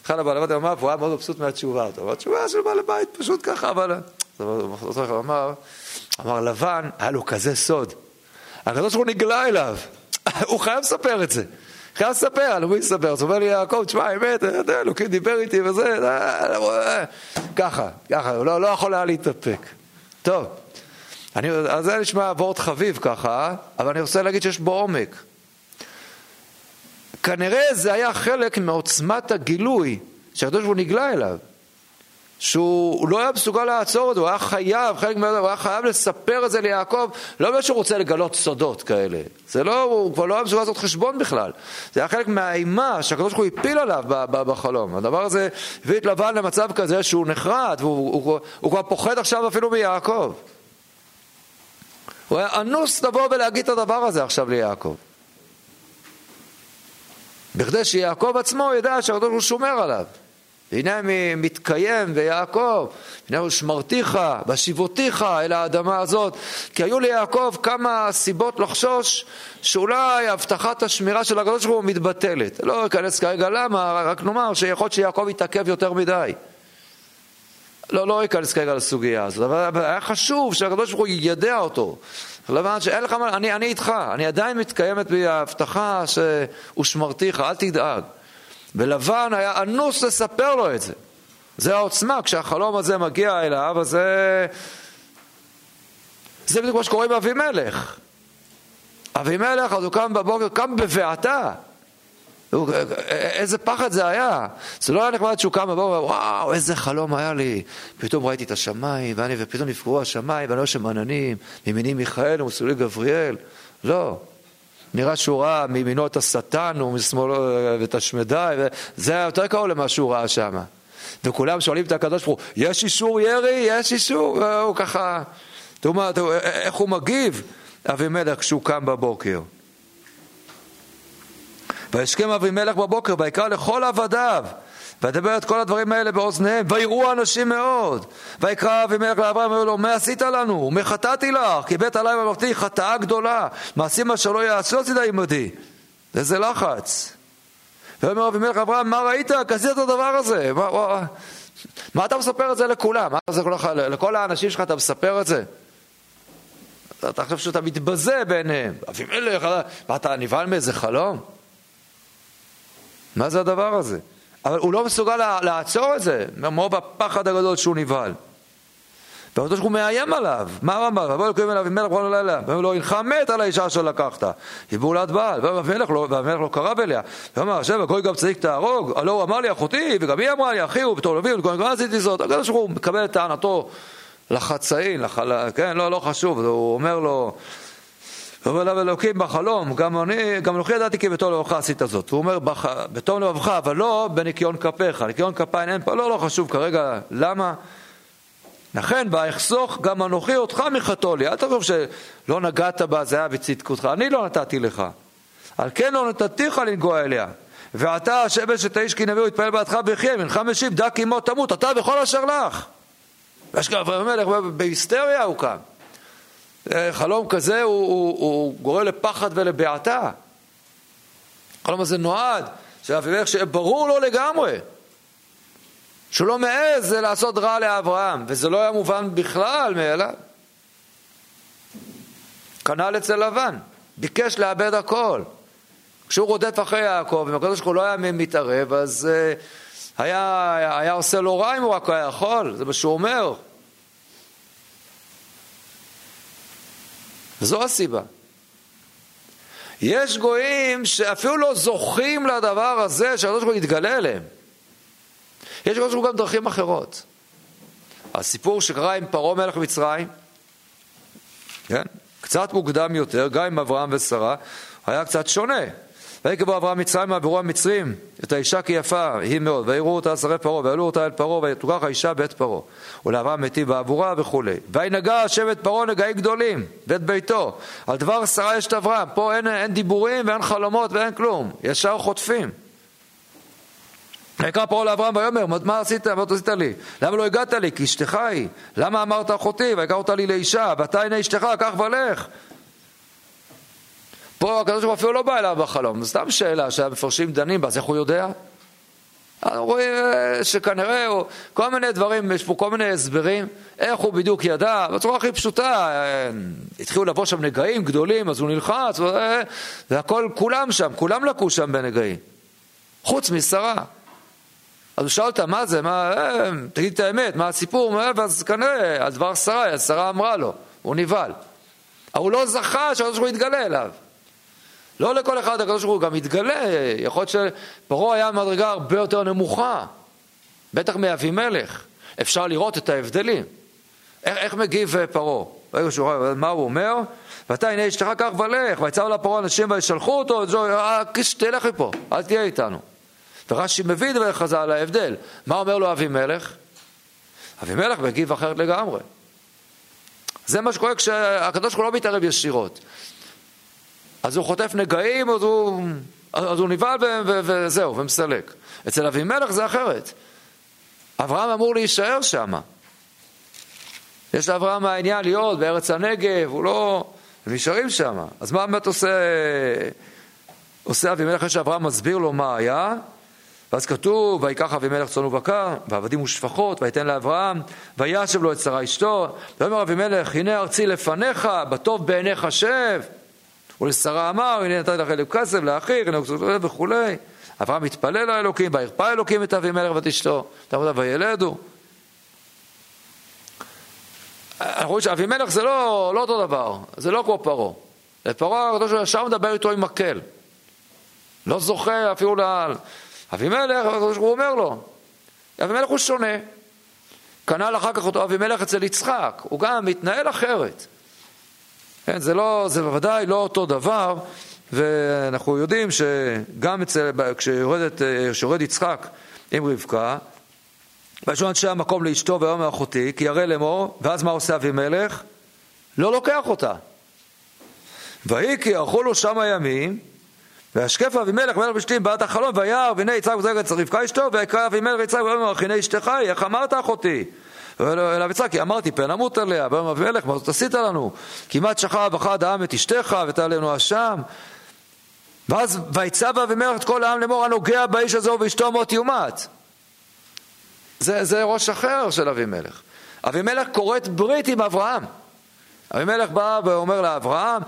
אחד הבעלי בתים אמר, והוא היה מאוד מבסוט מהתשובה, הוא אמר, תשובה של בעלי בית, פשוט ככה, אבל... הוא אמר, אמר לבן, היה לו כזה סוד, הקדוש ברוך הוא נגלה אליו, <laughs> הוא חייב לספר את זה. חייב לספר, על מי יספר? אז הוא אומר לי, יעקב, תשמע, האמת, אלוקים דיבר איתי וזה, ככה, ככה, הוא לא, לא יכול היה להתאפק. טוב, אני, אז זה נשמע וורד חביב ככה, אבל אני רוצה להגיד שיש בו עומק. כנראה זה היה חלק מעוצמת הגילוי שהקדוש ברוך הוא נגלה אליו. שהוא לא היה מסוגל לעצור את זה, הוא היה חייב, חלק מהזה, הוא היה חייב לספר את זה ליעקב, לא בגלל שהוא רוצה לגלות סודות כאלה, זה לא, הוא כבר לא היה מסוגל לעשות חשבון בכלל, זה היה חלק מהאימה שהקדוש ברוך הוא הפיל עליו בחלום, הדבר הזה הביא את לבן למצב כזה שהוא נחרד, והוא הוא, הוא, הוא כבר פוחד עכשיו אפילו מיעקב. הוא היה אנוס לבוא ולהגיד את הדבר הזה עכשיו ליעקב. בכדי שיעקב עצמו ידע שהקדוש ברוך הוא שומר עליו. והנה מתקיים ויעקב, הנה שמרתיך והשיבותיך אל האדמה הזאת. כי היו ליעקב כמה סיבות לחשוש שאולי הבטחת השמירה של הקדוש ברוך הוא מתבטלת. לא אכנס כרגע למה, רק נאמר שיכול להיות שיעקב יתעכב יותר מדי. לא, לא אכנס כרגע לסוגיה הזאת, אבל היה חשוב שהקדוש ברוך הוא יידע אותו. לבן שאין לך מה, אני, אני איתך, אני עדיין מתקיימת בי ההבטחה ש"ושמרתיך", אל תדאג. ולבן היה אנוס לספר לו את זה. זה העוצמה, כשהחלום הזה מגיע אליו, אז זה... זה בדיוק מה שקורה עם אבימלך. אבימלך, אז הוא קם בבוקר, קם בבעתה. איזה פחד זה היה. זה לא היה נחמד שהוא קם בבוקר, וואו, איזה חלום היה לי. פתאום ראיתי את השמיים, ואני, ופתאום נפגעו השמיים, ואני רואה שם עננים, מימיני מיכאל ומשמאלי גבריאל. לא. נראה שהוא ראה מימינו את השטן ומשמאלו את השמדי, וזה היה יותר קרוב למה שהוא ראה שם. וכולם שואלים את הקדוש ברוך הוא, יש אישור ירי? יש אישור? והוא ככה, תראו איך הוא מגיב, אבימלך, כשהוא קם בבוקר. וישכם אבימלך בבוקר, ויקרא לכל עבדיו, וידבר את כל הדברים האלה באוזניהם, ויראו אנשים מאוד. ויקרא אבימלך לאברהם, ואומר לו, מה עשית לנו? ומה חטאתי לך? כי בית עלי ממלכתי חטאה גדולה, מעשים אשר לא יעשו עשית עמדי. איזה לחץ. ואומר אבימלך אברהם, מה ראית? כזית את הדבר הזה. מה, מה, מה אתה מספר את זה לכולם? מה זה לכל האנשים שלך אתה מספר את זה? אתה חושב שאתה מתבזה ביניהם. אבימלך, מה אתה נבהל מאיזה חלום? מה זה הדבר הזה? אבל הוא לא מסוגל לעצור את זה, מרוב הפחד הגדול שהוא נבהל. והקדוש ברוך הוא מאיים עליו, מה הוא אמר? ויבוא אלוקים אליו מלך בוא לילה, ואומר לו, הנך מת על האישה אשר לקחת, היא בעולת בעל, לא, והמלך לא קרב אליה, ואמר, השם הגוי גם צדיק תהרוג, הלא הוא אמר לי אחותי, וגם היא אמרה לי, אחי הוא בתור לוי, וגם עשיתי זאת, הקדוש ברוך הוא מקבל את טענתו לחצאין. כן, לא, לא חשוב, הוא אומר לו, ואומר לה אלוקים בחלום, גם אני, גם אנוכי ידעתי כי בתום לבבך עשית זאת. הוא אומר, בח... בתום לבבך, אבל לא בניקיון כפיך. ניקיון כפיים אין פה, לא, לא חשוב כרגע, למה? לכן, ואחסוך גם אנוכי אותך מחטוא לי. אל תחשוב שלא נגעת בה, זה היה בצדקותך. אני לא נתתי לך. על כן לא נתתיך לנגוע אליה. ואתה, השבש את האיש כי נביאו, יתפלל בעדך ויחיה, מנך משיב, כי מות תמות, אתה וכל אשר לך. ויש כאן אברהם המלך, בהיסטריה הוא קם. אה, חלום כזה הוא, הוא, הוא גורם לפחד ולבעתה. החלום הזה נועד שאבימלך שיהיה ברור לו לגמרי שהוא לא מעז לעשות רע לאברהם, וזה לא היה מובן בכלל מאליו. כנ"ל אצל לבן, ביקש לאבד הכל. כשהוא רודף אחרי יעקב, אם הקדוש ברוך הוא לא היה מתערב, אז uh, היה, היה עושה לו רע אם הוא רק היה יכול, זה מה שהוא אומר. וזו הסיבה. יש גויים שאפילו לא זוכים לדבר הזה שהקדוש ברוך הוא יתגלה אליהם. יש לקדוש ברוך הוא גם דרכים אחרות. הסיפור שקרה עם פרעה מלך מצרים, כן? קצת מוקדם יותר, גם עם אברהם ושרה, היה קצת שונה. ויקבו אברהם מצרים ועברו המצרים את האישה כי יפה היא מאוד. ויראו אותה שרי פרעה ויעלו אותה אל פרעה ותוכח האישה בית פרעה. ולאברהם מיטיב בעבורה וכולי. וינגע שבט פרעה נגעים גדולים ואת ביתו. על דבר שרה יש את אברהם. פה אין, אין דיבורים ואין חלומות ואין כלום. ישר חוטפים. ויקרא פרעה לאברהם ויאמר מה עשית? מה עשית לי? למה לא הגעת לי? כי אשתך היא. למה אמרת אחותי? ויקרא אותה לי לאישה. ואתה הנה אשתך קח ולך פה הקדוש ברוך הוא אפילו לא בא אליו בחלום, סתם שאלה שהמפרשים דנים בה, אז איך הוא יודע? אנחנו רואים אה, שכנראה הוא, כל מיני דברים, יש פה כל מיני הסברים, איך הוא בדיוק ידע, בצורה הכי פשוטה, אה, התחילו לבוא שם נגעים גדולים, אז הוא נלחץ, והכל, כולם שם, כולם לקו שם בנגעים, חוץ משרה. אז הוא שאל אותה, מה זה, מה, אה, תגיד את האמת, מה הסיפור, ואז כנראה, על דבר שרה, שרה אמרה לו, הוא נבהל. אבל הוא לא זכה שהקדוש ברוך הוא יתגלה אליו. לא לכל אחד הקדוש ברוך הוא גם מתגלה, יכול להיות שפרעה היה מדרגה הרבה יותר נמוכה, בטח מאבימלך, אפשר לראות את ההבדלים. איך, איך מגיב אה, פרעה? רגע שהוא רואה, מה הוא אומר? ואתה הנה אשתך כך ולך, ויצאו לפרעה אנשים וישלחו אותו, קיש תלך מפה, אל תהיה איתנו. ורש"י מביא דבר חז"ל ההבדל. מה אומר לו אבימלך? אבימלך מגיב אחרת לגמרי. זה מה שקורה כשהקדוש ברוך הוא לא מתערב ישירות. אז הוא חוטף נגעים, אז הוא, אז הוא נבהל וזהו, ומסלק. אצל אבימלך זה אחרת. אברהם אמור להישאר שם. יש לאברהם העניין להיות בארץ הנגב, הוא לא... הם נשארים שם. אז מה באמת עושה, עושה אבימלך אחרי שאברהם מסביר לו מה היה? ואז כתוב, ויקח אבימלך צאן ובקר, ועבדים ושפחות, ויתן לאברהם, וישב לו את שרה אשתו, ויאמר אבימלך, הנה ארצי לפניך, בטוב בעיניך שב. ולשרה אמר, הנה נתתי לך אלף כסף לאחיך, הנה וכולי. אברהם מתפלל לאלוקים, וירפא אלוקים את אבימלך ואת אשתו, תעמודה וילדו. אנחנו רואים שאבימלך זה לא, לא אותו דבר, זה לא כמו פרעה. לפרעה הקדוש ברוך ישר מדבר איתו עם מקל. לא זוכה אפילו ל... אבימלך, הקדוש הוא אומר לו, אבימלך הוא שונה. כנ"ל אחר כך אותו אבימלך אצל יצחק, הוא גם מתנהל אחרת. כן, זה, לא, זה בוודאי לא אותו דבר, ואנחנו יודעים שגם אצל, כשיורד יצחק עם רבקה, וישנו אנשי המקום לאשתו ויאמר אחותי, כי ירא לאמור, ואז מה עושה אבימלך? לא לוקח אותה. ויהי כי יערכו לו שם הימים, וישקף אבימלך מלך פלישתים בעד החלום, וירא, והנה יצחק וזרק את רבקה אשתו, ויקרא אבימלך יצחק ויאמר הנה אשתך, איך אמרת אחותי? יצחק, כי אמרתי פן אמות עליה, ויאמר אבימלך, מה זאת עשית לנו? כמעט שכב אחד העם את אשתך, ותעלנו אשם. ואז ויצב אבימלך את כל העם לאמור, הנוגע באיש הזה ובאשתו מות יומת. זה, זה ראש אחר של אבימלך. אבימלך כורת ברית עם אברהם. אבימלך בא ואומר לאברהם,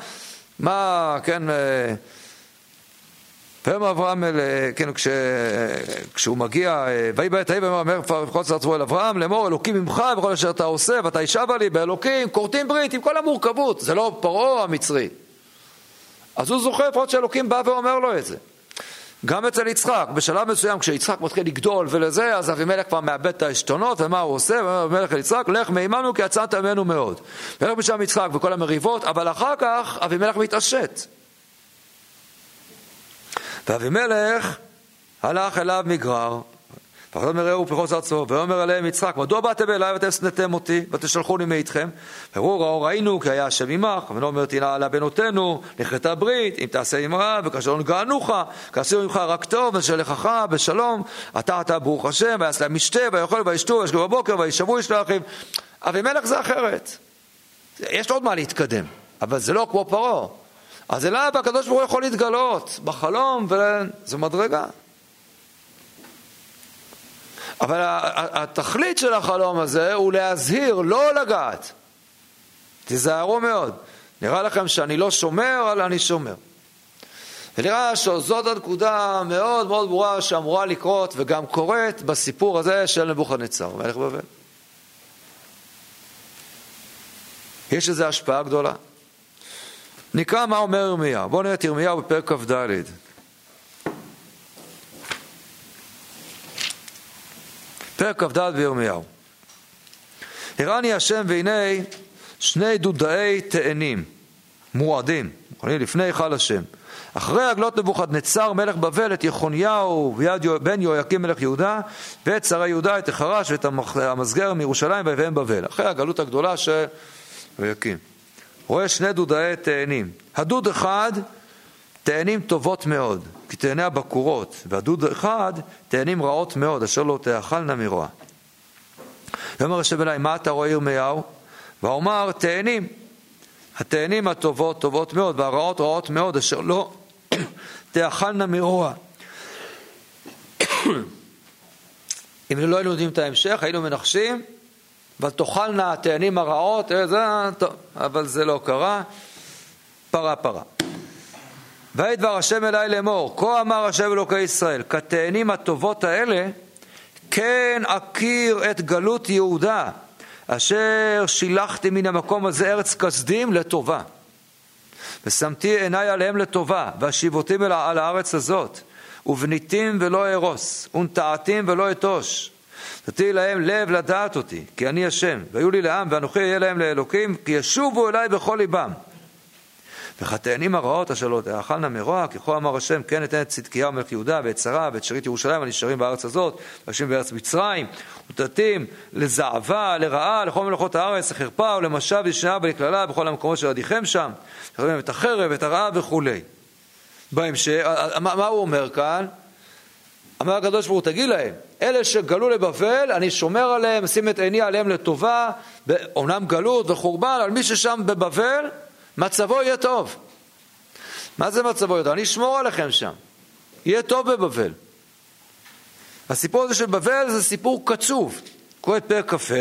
מה, כן, אה, ויאמר אברהם, אל, כן, כש, כשהוא מגיע, אה, ויהי בעת ההיא ויאמר בכל צד צבוע אל אברהם, לאמור אלוקים ממך בכל אשר אתה עושה, ואתה ישבה לי באלוקים, כורתים ברית עם כל המורכבות, זה לא פרעה המצרי. אז הוא זוכר לפחות שאלוקים בא ואומר לו את זה. גם אצל יצחק, בשלב מסוים כשיצחק מתחיל לגדול ולזה, אז אבימלך כבר מאבד את העשתונות, ומה הוא עושה? ואומר אבימלך אל יצחק, לך מעמנו כי יצאת ממנו מאוד. ולך משם יצחק וכל המריבות, אבל אחר כך אבימלך מתעשת. ואבימלך הלך אליו מגרר, פחדו מרעהו ופחוז ארצו, ויאמר אליהם יצחק, מדוע באתם אליי ואתם שנאתם אותי, ותשלחוני מאיתכם? וראו ראו ראינו כי היה השם עמך, ונאמר תנא עלה בנותינו, נכרתה ברית, אם תעשה רע, וכאשר לא נגענוך, כעשינו ממך רק טוב, ושלחך בשלום, אתה אתה ברוך השם, ויעש להם משתה, ויאכל וישתו, וישגו בבוקר, וישבו איש לאחים. אבימלך זה אחרת. יש עוד מה להתקדם, אבל זה לא כמו פרעה. אז אליו הקדוש ברוך הוא יכול להתגלות בחלום, וזו מדרגה. אבל התכלית של החלום הזה הוא להזהיר, לא לגעת. תיזהרו מאוד. נראה לכם שאני לא שומר, אבל אני שומר. ונראה שזאת הנקודה מאוד מאוד ברורה שאמורה לקרות וגם קורית בסיפור הזה של נבוכדנצר, מלך בבל. יש לזה השפעה גדולה. נקרא מה אומר ירמיהו. בואו נראה את ירמיהו בפרק כ"ד. פרק כ"ד בירמיהו. הראני השם והנה שני דודאי תאנים מועדים, לפני היכל השם. אחרי הגלות נבוכדנצר מלך בבל את יחוניהו בן יהויקים מלך יהודה ואת שרי יהודה את החרש ואת המסגר מירושלים ויביאם בבל. אחרי הגלות הגדולה של יהויקים. רואה שני דודאי תאנים. הדוד אחד תאנים טובות מאוד, כי תאני הבקורות, והדוד אחד תאנים רעות מאוד, אשר לא תאכלנה מרוע. ויאמר השם אלי, מה אתה רואה ירמיהו? ואומר, תאנים. התאנים הטובות טובות מאוד, והרעות רעות מאוד, אשר לא <clears throat> תאכלנה מרוע. אם לא היינו יודעים את ההמשך, היינו מנחשים, ותאכלנה התאנים הרעות, אה, זה, טוב, אבל זה לא קרה, פרה פרה. ויהי דבר השם אלי לאמור, כה אמר השם אלוקי ישראל, כתאנים הטובות האלה, כן אכיר את גלות יהודה, אשר שילחתי מן המקום הזה ארץ כסדים לטובה. ושמתי עיניי עליהם לטובה, והשיבותים על הארץ הזאת, ובניתים ולא אהרוס, ונטעתים ולא אתוש. נתתי להם לב לדעת אותי, כי אני השם, והיו לי לעם, ואנוכי אהיה להם לאלוקים, כי ישובו אליי בכל ליבם. וחטאנים הרעות אשר לא תאכלנה מרוע, ככל אמר השם, כן אתן את צדקיהו מלך יהודה ואת שרה ואת שארית ירושלים הנשארים בארץ הזאת, ויושבים בארץ מצרים, ותתים לזעבה, לרעה, לכל מלאכות הארץ, לחרפה ולמשב ישנה ולקללה בכל המקומות של עדיכם שם, שחררים את החרב, את הרעה וכולי. בהמשך, מה הוא אומר כאן? אמר הקדוש ברוך הוא, תגיד להם, אלה שגלו לבבל, אני שומר עליהם, שים את עיני עליהם לטובה, אומנם גלות וחורבן, אבל מי ששם בבבל, מצבו יהיה טוב. מה זה מצבו יהיה טוב? אני אשמור עליכם שם. יהיה טוב בבבל. הסיפור הזה של בבל זה סיפור קצוב. קורא את פרק כ"ה,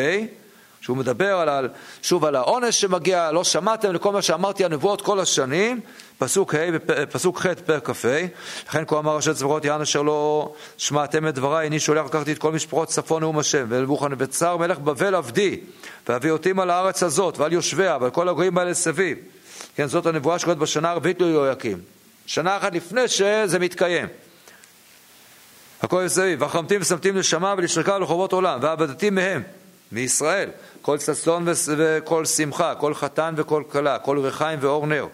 שהוא מדבר על, שוב על העונש שמגיע, לא שמעתם לכל מה שאמרתי הנבואות כל השנים, פסוק, ה', פסוק ח' פרק כ"ה, לכן כה אמר ראשי צבאות יען אשר לא שמעתם את דבריי, איני שולח לקחתי את כל משפחות צפון נאום השם, ונבוכדנצר מלך בבל עבדי, ואביא אותים על הארץ הזאת ועל יושביה ועל כל הגויים האלה סביב. כן, זאת הנבואה שקורית בשנה הרביעית ליהויקים. שנה אחת לפני שזה מתקיים. הכל מסביב, והחמתים ושמתים לשמה ולשרקה ולחובות עולם, ועבדתי מהם, מישראל, כל ששון וכל שמחה, כל חתן וכל כלה, כל ריחיים ואור נר.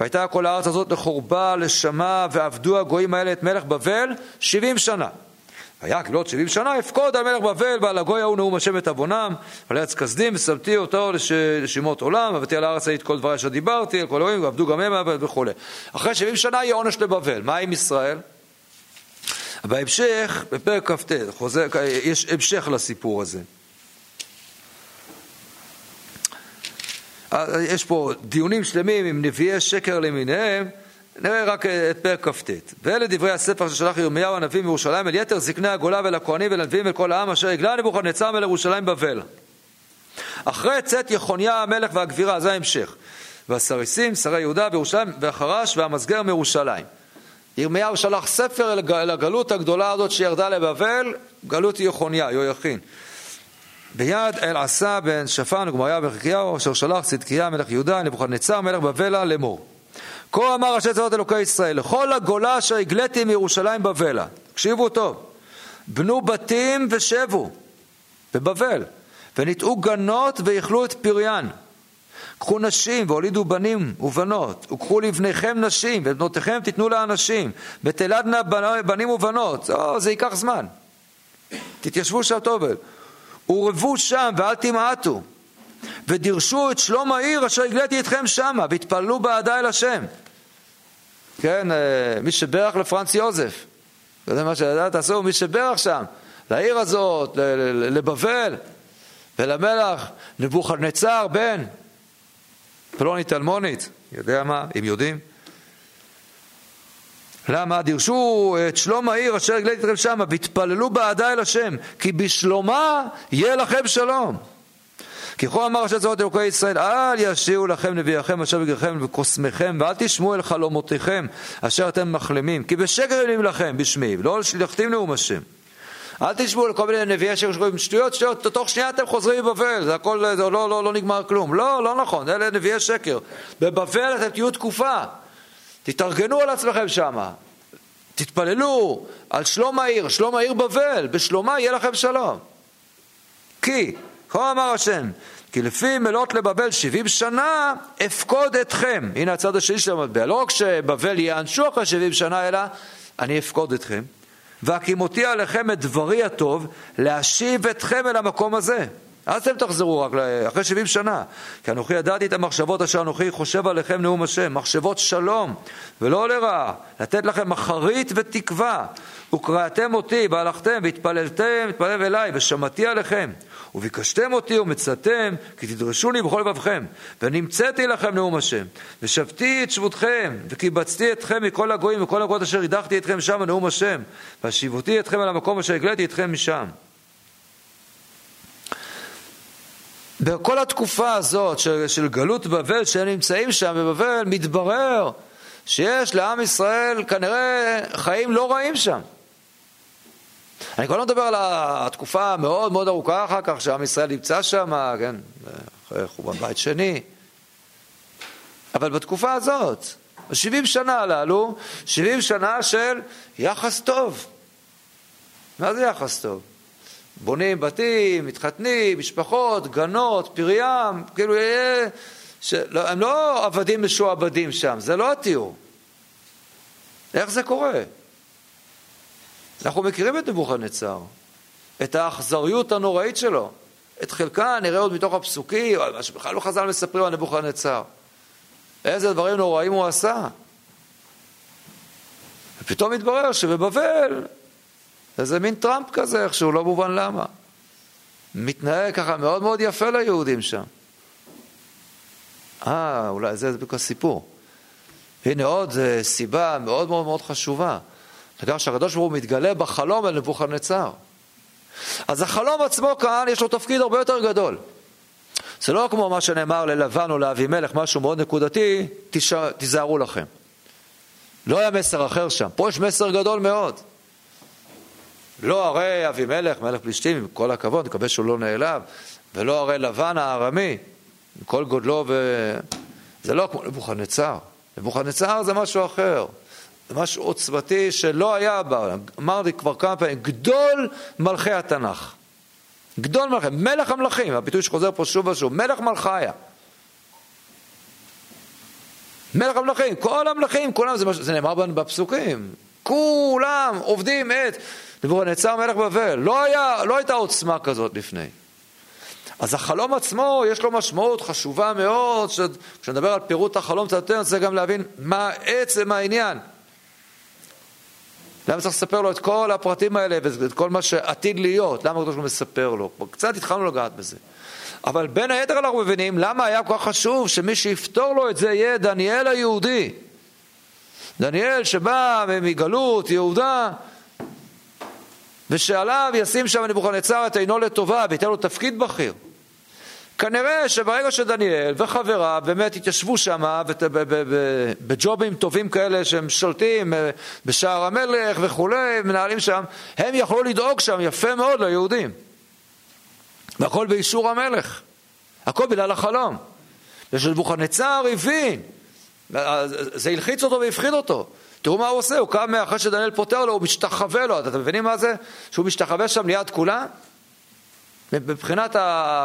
והייתה כל הארץ הזאת לחורבה, לשמה, ועבדו הגויים האלה את מלך בבל שבעים שנה. והיה כלות שבעים שנה, אפקוד על מלך בבל ועל הגוי ההוא נאום השם את עוונם, ועל ארץ כסדים, ושמתי אותו לש... לשמות עולם, ועבדתי על הארץ ההיא את כל דברי אשר דיברתי, על כל אלוהים, ועבדו גם הם וכו'. אחרי שבעים שנה יהיה עונש לבבל. מה עם ישראל? בהמשך, בפרק כ"ט, יש המשך לסיפור הזה. יש פה דיונים שלמים עם נביאי שקר למיניהם, נראה רק את פרק כ"ט. ואלה דברי הספר ששלח ירמיהו הנביא מירושלים אל יתר זקני הגולה ולכהנים ולנביאים ולכל העם אשר הגלה נבוכדנצר מלך ירושלים בבל. אחרי צאת יחוניה המלך והגבירה, זה ההמשך. והסריסים, שרי יהודה וירושלים, והחרש והמסגר מירושלים. ירמיהו שלח ספר אל הגלות הגדולה הזאת שירדה לבבל, גלות יחוניה, יהויכין. ביד אל עשה בן שפן וגמריה בן חלקיהו, אשר שלח צדקיה מלך יהודה, נבוכדנצר מלך בבלה לאמור. כה אמר ראשי צבאות אלוקי ישראל, לכל הגולה אשר הגליתי מירושלים בבלה, תקשיבו טוב, בנו בתים ושבו בבבל, וניטעו גנות ויאכלו את פריין. קחו נשים והולידו בנים ובנות, וקחו לבניכם נשים, ואת בנותיכם תיתנו לאנשים, ותלדנה בנים ובנות, או, זה ייקח זמן. תתיישבו שם טוב, ורבו שם ואל תמעטו. ודירשו את שלום העיר אשר הגליתי אתכם שמה, והתפללו בעדה אל השם. כן, אה, מי שברך לפרנץ יוזף, זה מה שידעת, עשו, מי שברך שם, לעיר הזאת, לבבל, ולמלך נבוכדנצר בן פלונית אלמונית, יודע מה, אם יודעים. למה? דירשו את שלום העיר אשר הגליתי אתכם שמה, והתפללו בעדה אל השם, כי בשלומה יהיה לכם שלום. כי כה אמר ראשי צבאות אלוקי ישראל, אל ישירו לכם נביאכם אשר בגרכם וקוסמכם, ואל תשמעו אל חלומותיכם אשר אתם מחלמים, כי בשקר עונים לכם בשמי, ולא שלחתים נאום השם. אל תשמעו לכל מיני נביאי שקר שקוראים שטויות, שטויות, תוך שנייה אתם חוזרים מבבל, זה הכל, זה לא, לא, לא נגמר כלום. לא, לא נכון, אלה נביאי שקר. בבבל אתם תהיו תקופה, תתארגנו על עצמכם שמה, תתפללו על שלום העיר, שלום העיר בבל, בשלומה יהיה לכם שלום. כי כה אמר השם, כי לפי מלאת לבבל שבעים שנה, אפקוד אתכם. הנה הצד השני של המטבע. לא רק שבבל ייענשו אחרי שבעים שנה, אלא אני אפקוד אתכם. והקימותי עליכם את דברי הטוב, להשיב אתכם אל המקום הזה. אז אתם תחזרו רק אחרי שבעים שנה. כי אנוכי ידעתי את המחשבות אשר אנוכי חושב עליכם נאום השם, מחשבות שלום ולא לרעה, לתת לכם אחרית ותקווה. וקראתם אותי והלכתם והתפללתם, התפלל אליי ושמעתי עליכם. וביקשתם אותי ומצאתם, כי תדרשוני בכל לבבכם. ונמצאתי לכם נאום השם. ושבתי את שבותכם, וקיבצתי אתכם מכל הגויים וכל הגויות אשר הדחתי אתכם שם נאום השם. והשיבותי אתכם על המקום אשר הגליתי אתכם משם. בכל התקופה הזאת של, של גלות בבל, שהם נמצאים שם בבבל, מתברר שיש לעם ישראל כנראה חיים לא רעים שם. אני כבר לא מדבר על התקופה המאוד מאוד ארוכה אחר כך שעם ישראל נמצא שם, כן, אחרי חורבן בית שני. אבל בתקופה הזאת, ב-70 שנה הללו, 70 שנה של יחס טוב. מה זה יחס טוב? בונים בתים, מתחתנים, משפחות, גנות, פריים, כאילו, לא, הם לא עבדים משועבדים שם, זה לא התיאור. איך זה קורה? אנחנו מכירים את נבוכדנצר, את האכזריות הנוראית שלו. את חלקה נראה עוד מתוך הפסוקים, מה שבכלל לא חז"ל מספרים על נבוכדנצר. איזה דברים נוראים הוא עשה. ופתאום מתברר שבבבל איזה מין טראמפ כזה, איכשהו, לא מובן למה. מתנהג ככה מאוד מאוד יפה ליהודים שם. אה, אולי זה בדיוק הסיפור. הנה עוד סיבה מאוד מאוד מאוד חשובה. לכך שהקדוש ברוך הוא מתגלה בחלום אל נבוכדנצר. אז החלום עצמו כאן יש לו תפקיד הרבה יותר גדול. זה לא כמו מה שנאמר ללבן או לאבימלך, משהו מאוד נקודתי, תיזהרו לכם. לא היה מסר אחר שם, פה יש מסר גדול מאוד. לא הרי אבימלך, מלך פלישתים, עם כל הכבוד, נקווה שהוא לא נעלב, ולא הרי לבן הארמי, עם כל גודלו ו... זה לא כמו נבוכדנצר. נבוכדנצר זה משהו אחר. זה משהו עוצמתי שלא היה בה, אמרתי כבר כמה פעמים, גדול מלכי התנ"ך. גדול מלכי, מלך המלכים, הביטוי שחוזר פה שוב ושוב, מלך מלכיה. מלך המלכים, כל המלכים, כולם, זה, זה נאמר בפסוקים, כולם עובדים את נבוכדנצר מלך בבל, לא, היה, לא הייתה עוצמה כזאת לפני. אז החלום עצמו יש לו משמעות חשובה מאוד, כשנדבר על פירוט החלום קצת יותר, צריך גם להבין מה עצם העניין. למה צריך לספר לו את כל הפרטים האלה ואת כל מה שעתיד להיות? למה הקדוש ברוך הוא מספר לו? קצת התחלנו לגעת בזה. אבל בין היתר אנחנו מבינים למה היה כל כך חשוב שמי שיפתור לו את זה יהיה דניאל היהודי. דניאל שבא מגלות יהודה ושעליו ישים שם נבוכדנצר את עינו לטובה וייתן לו תפקיד בכיר. כנראה שברגע שדניאל וחבריו באמת התיישבו שם בג'ובים טובים כאלה שהם שולטים אה, בשער המלך וכולי, מנהלים שם, הם יכלו לדאוג שם יפה מאוד ליהודים. והכל באישור המלך. הכל בגלל החלום. ושנבוכדנצר הבין, זה הלחיץ אותו והפחיד אותו. תראו מה הוא עושה, הוא קם אחרי שדניאל פותר לו, הוא משתחווה לו. אתם מבינים מה זה? שהוא משתחווה שם ליד כולם? מבחינת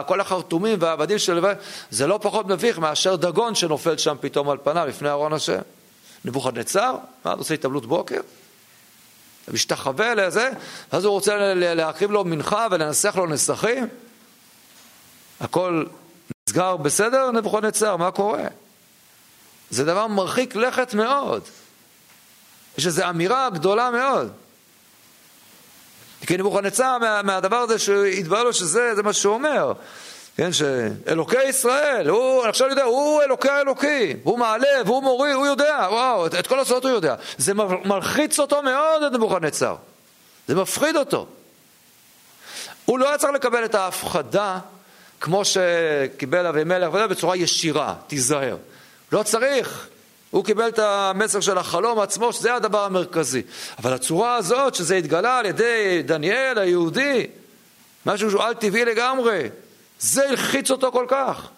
כל החרטומים והעבדים של לבן, זה לא פחות מביך מאשר דגון שנופל שם פתאום על פניו לפני ארון השם. נבוכדנצר, מה, עושה התאבלות בוקר? משתחווה לזה, ואז הוא רוצה להקריב לו מנחה ולנסח לו נסחים? הכל נסגר בסדר, נבוכדנצר, מה קורה? זה דבר מרחיק לכת מאוד. יש איזו אמירה גדולה מאוד. כי נבוכדנצר מה, מהדבר הזה שהתברר לו שזה מה שהוא אומר. כן, שאלוקי ישראל, הוא, עכשיו יודע, הוא אלוקי האלוקים, הוא מעלה והוא מוריד, הוא יודע, וואו, את, את כל הסודות הוא יודע. זה מלחיץ אותו מאוד, את נבוכדנצר. זה מפחיד אותו. הוא לא היה צריך לקבל את ההפחדה כמו שקיבל אבימלך, בצורה ישירה, תיזהר. לא צריך. הוא קיבל את המסר של החלום עצמו, שזה הדבר המרכזי. אבל הצורה הזאת, שזה התגלה על ידי דניאל היהודי, משהו שהוא על טבעי לגמרי, זה הלחיץ אותו כל כך.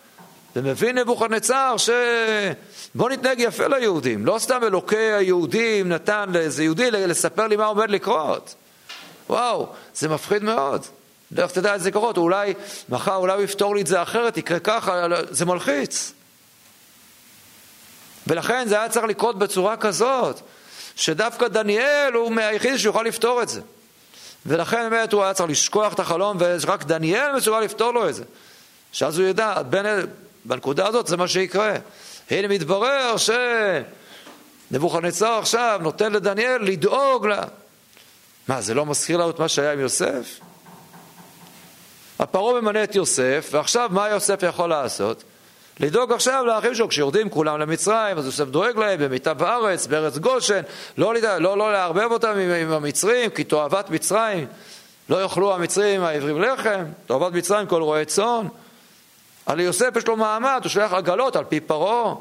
ומבין נבוכדנצר ש... בוא נתנהג יפה ליהודים, לא סתם אלוקי היהודים נתן לאיזה יהודי לספר לי מה עומד לקרות. וואו, זה מפחיד מאוד. לך תדע איזה קורות, אולי מחר, אולי הוא יפתור לי את זה אחרת, יקרה ככה, זה מלחיץ. ולכן זה היה צריך לקרות בצורה כזאת, שדווקא דניאל הוא מהיחיד שיוכל לפתור את זה. ולכן באמת הוא היה צריך לשכוח את החלום, ורק דניאל מסוגל לפתור לו את זה. שאז הוא ידע, בין, בנקודה הזאת זה מה שיקרה. הנה מתברר שנבוכדנצר עכשיו נותן לדניאל לדאוג לה. מה, זה לא מזכיר לנו את מה שהיה עם יוסף? הפרעה ממנה את יוסף, ועכשיו מה יוסף יכול לעשות? לדאוג עכשיו לאחים שלו, כשיורדים כולם למצרים, אז יוסף דואג להם במיטה בארץ, בארץ גושן, לא, לא, לא לערבב אותם עם, עם המצרים, כי תועבת מצרים, לא יאכלו המצרים העברים לחם, תועבת מצרים כל רועי צאן. על יוסף יש לו מעמד, הוא שולח עגלות על פי פרעה.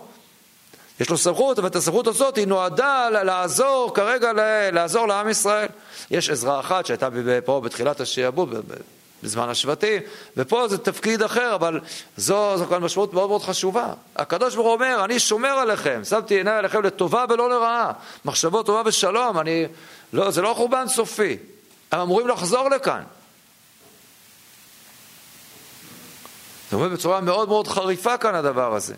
יש לו סמכות, אבל את הסמכות הזאת היא נועדה לעזור כרגע, לעזור לעם ישראל. יש עזרה אחת שהייתה פה בתחילת השעבוד, בזמן השבטים, ופה זה תפקיד אחר, אבל זו, זו כאן משמעות מאוד מאוד חשובה. הקדוש ברוך הוא אומר, אני שומר עליכם, שמתי עיניי עליכם לטובה ולא לרעה, מחשבות טובה ושלום, אני, לא, זה לא חורבן סופי, הם אמורים לחזור לכאן. זה אומר בצורה מאוד מאוד חריפה כאן הדבר הזה.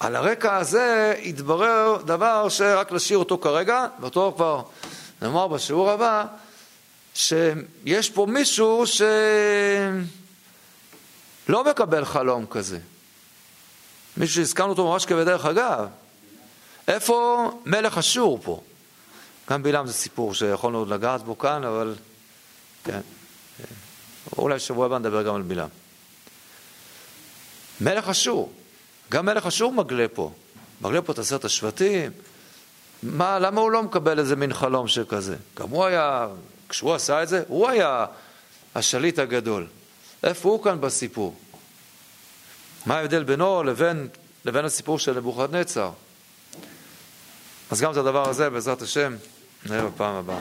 על הרקע הזה התברר דבר שרק נשאיר אותו כרגע, ואותו כבר נאמר בשיעור הבא, שיש פה מישהו שלא מקבל חלום כזה. מישהו שהזכרנו אותו ממש כבדרך אגב. איפה מלך אשור פה? גם בלעם זה סיפור שיכולנו עוד לגעת בו כאן, אבל כן. אולי שבוע הבא נדבר גם על בלעם. מלך אשור, גם מלך אשור מגלה פה. מגלה פה את עשרת השבטים, מה, למה הוא לא מקבל איזה מין חלום שכזה? גם הוא היה, כשהוא עשה את זה, הוא היה השליט הגדול. איפה הוא כאן בסיפור? מה ההבדל בינו לבין, לבין הסיפור של נבוכדנצר? אז גם את הדבר הזה, בעזרת השם, נראה בפעם הבאה.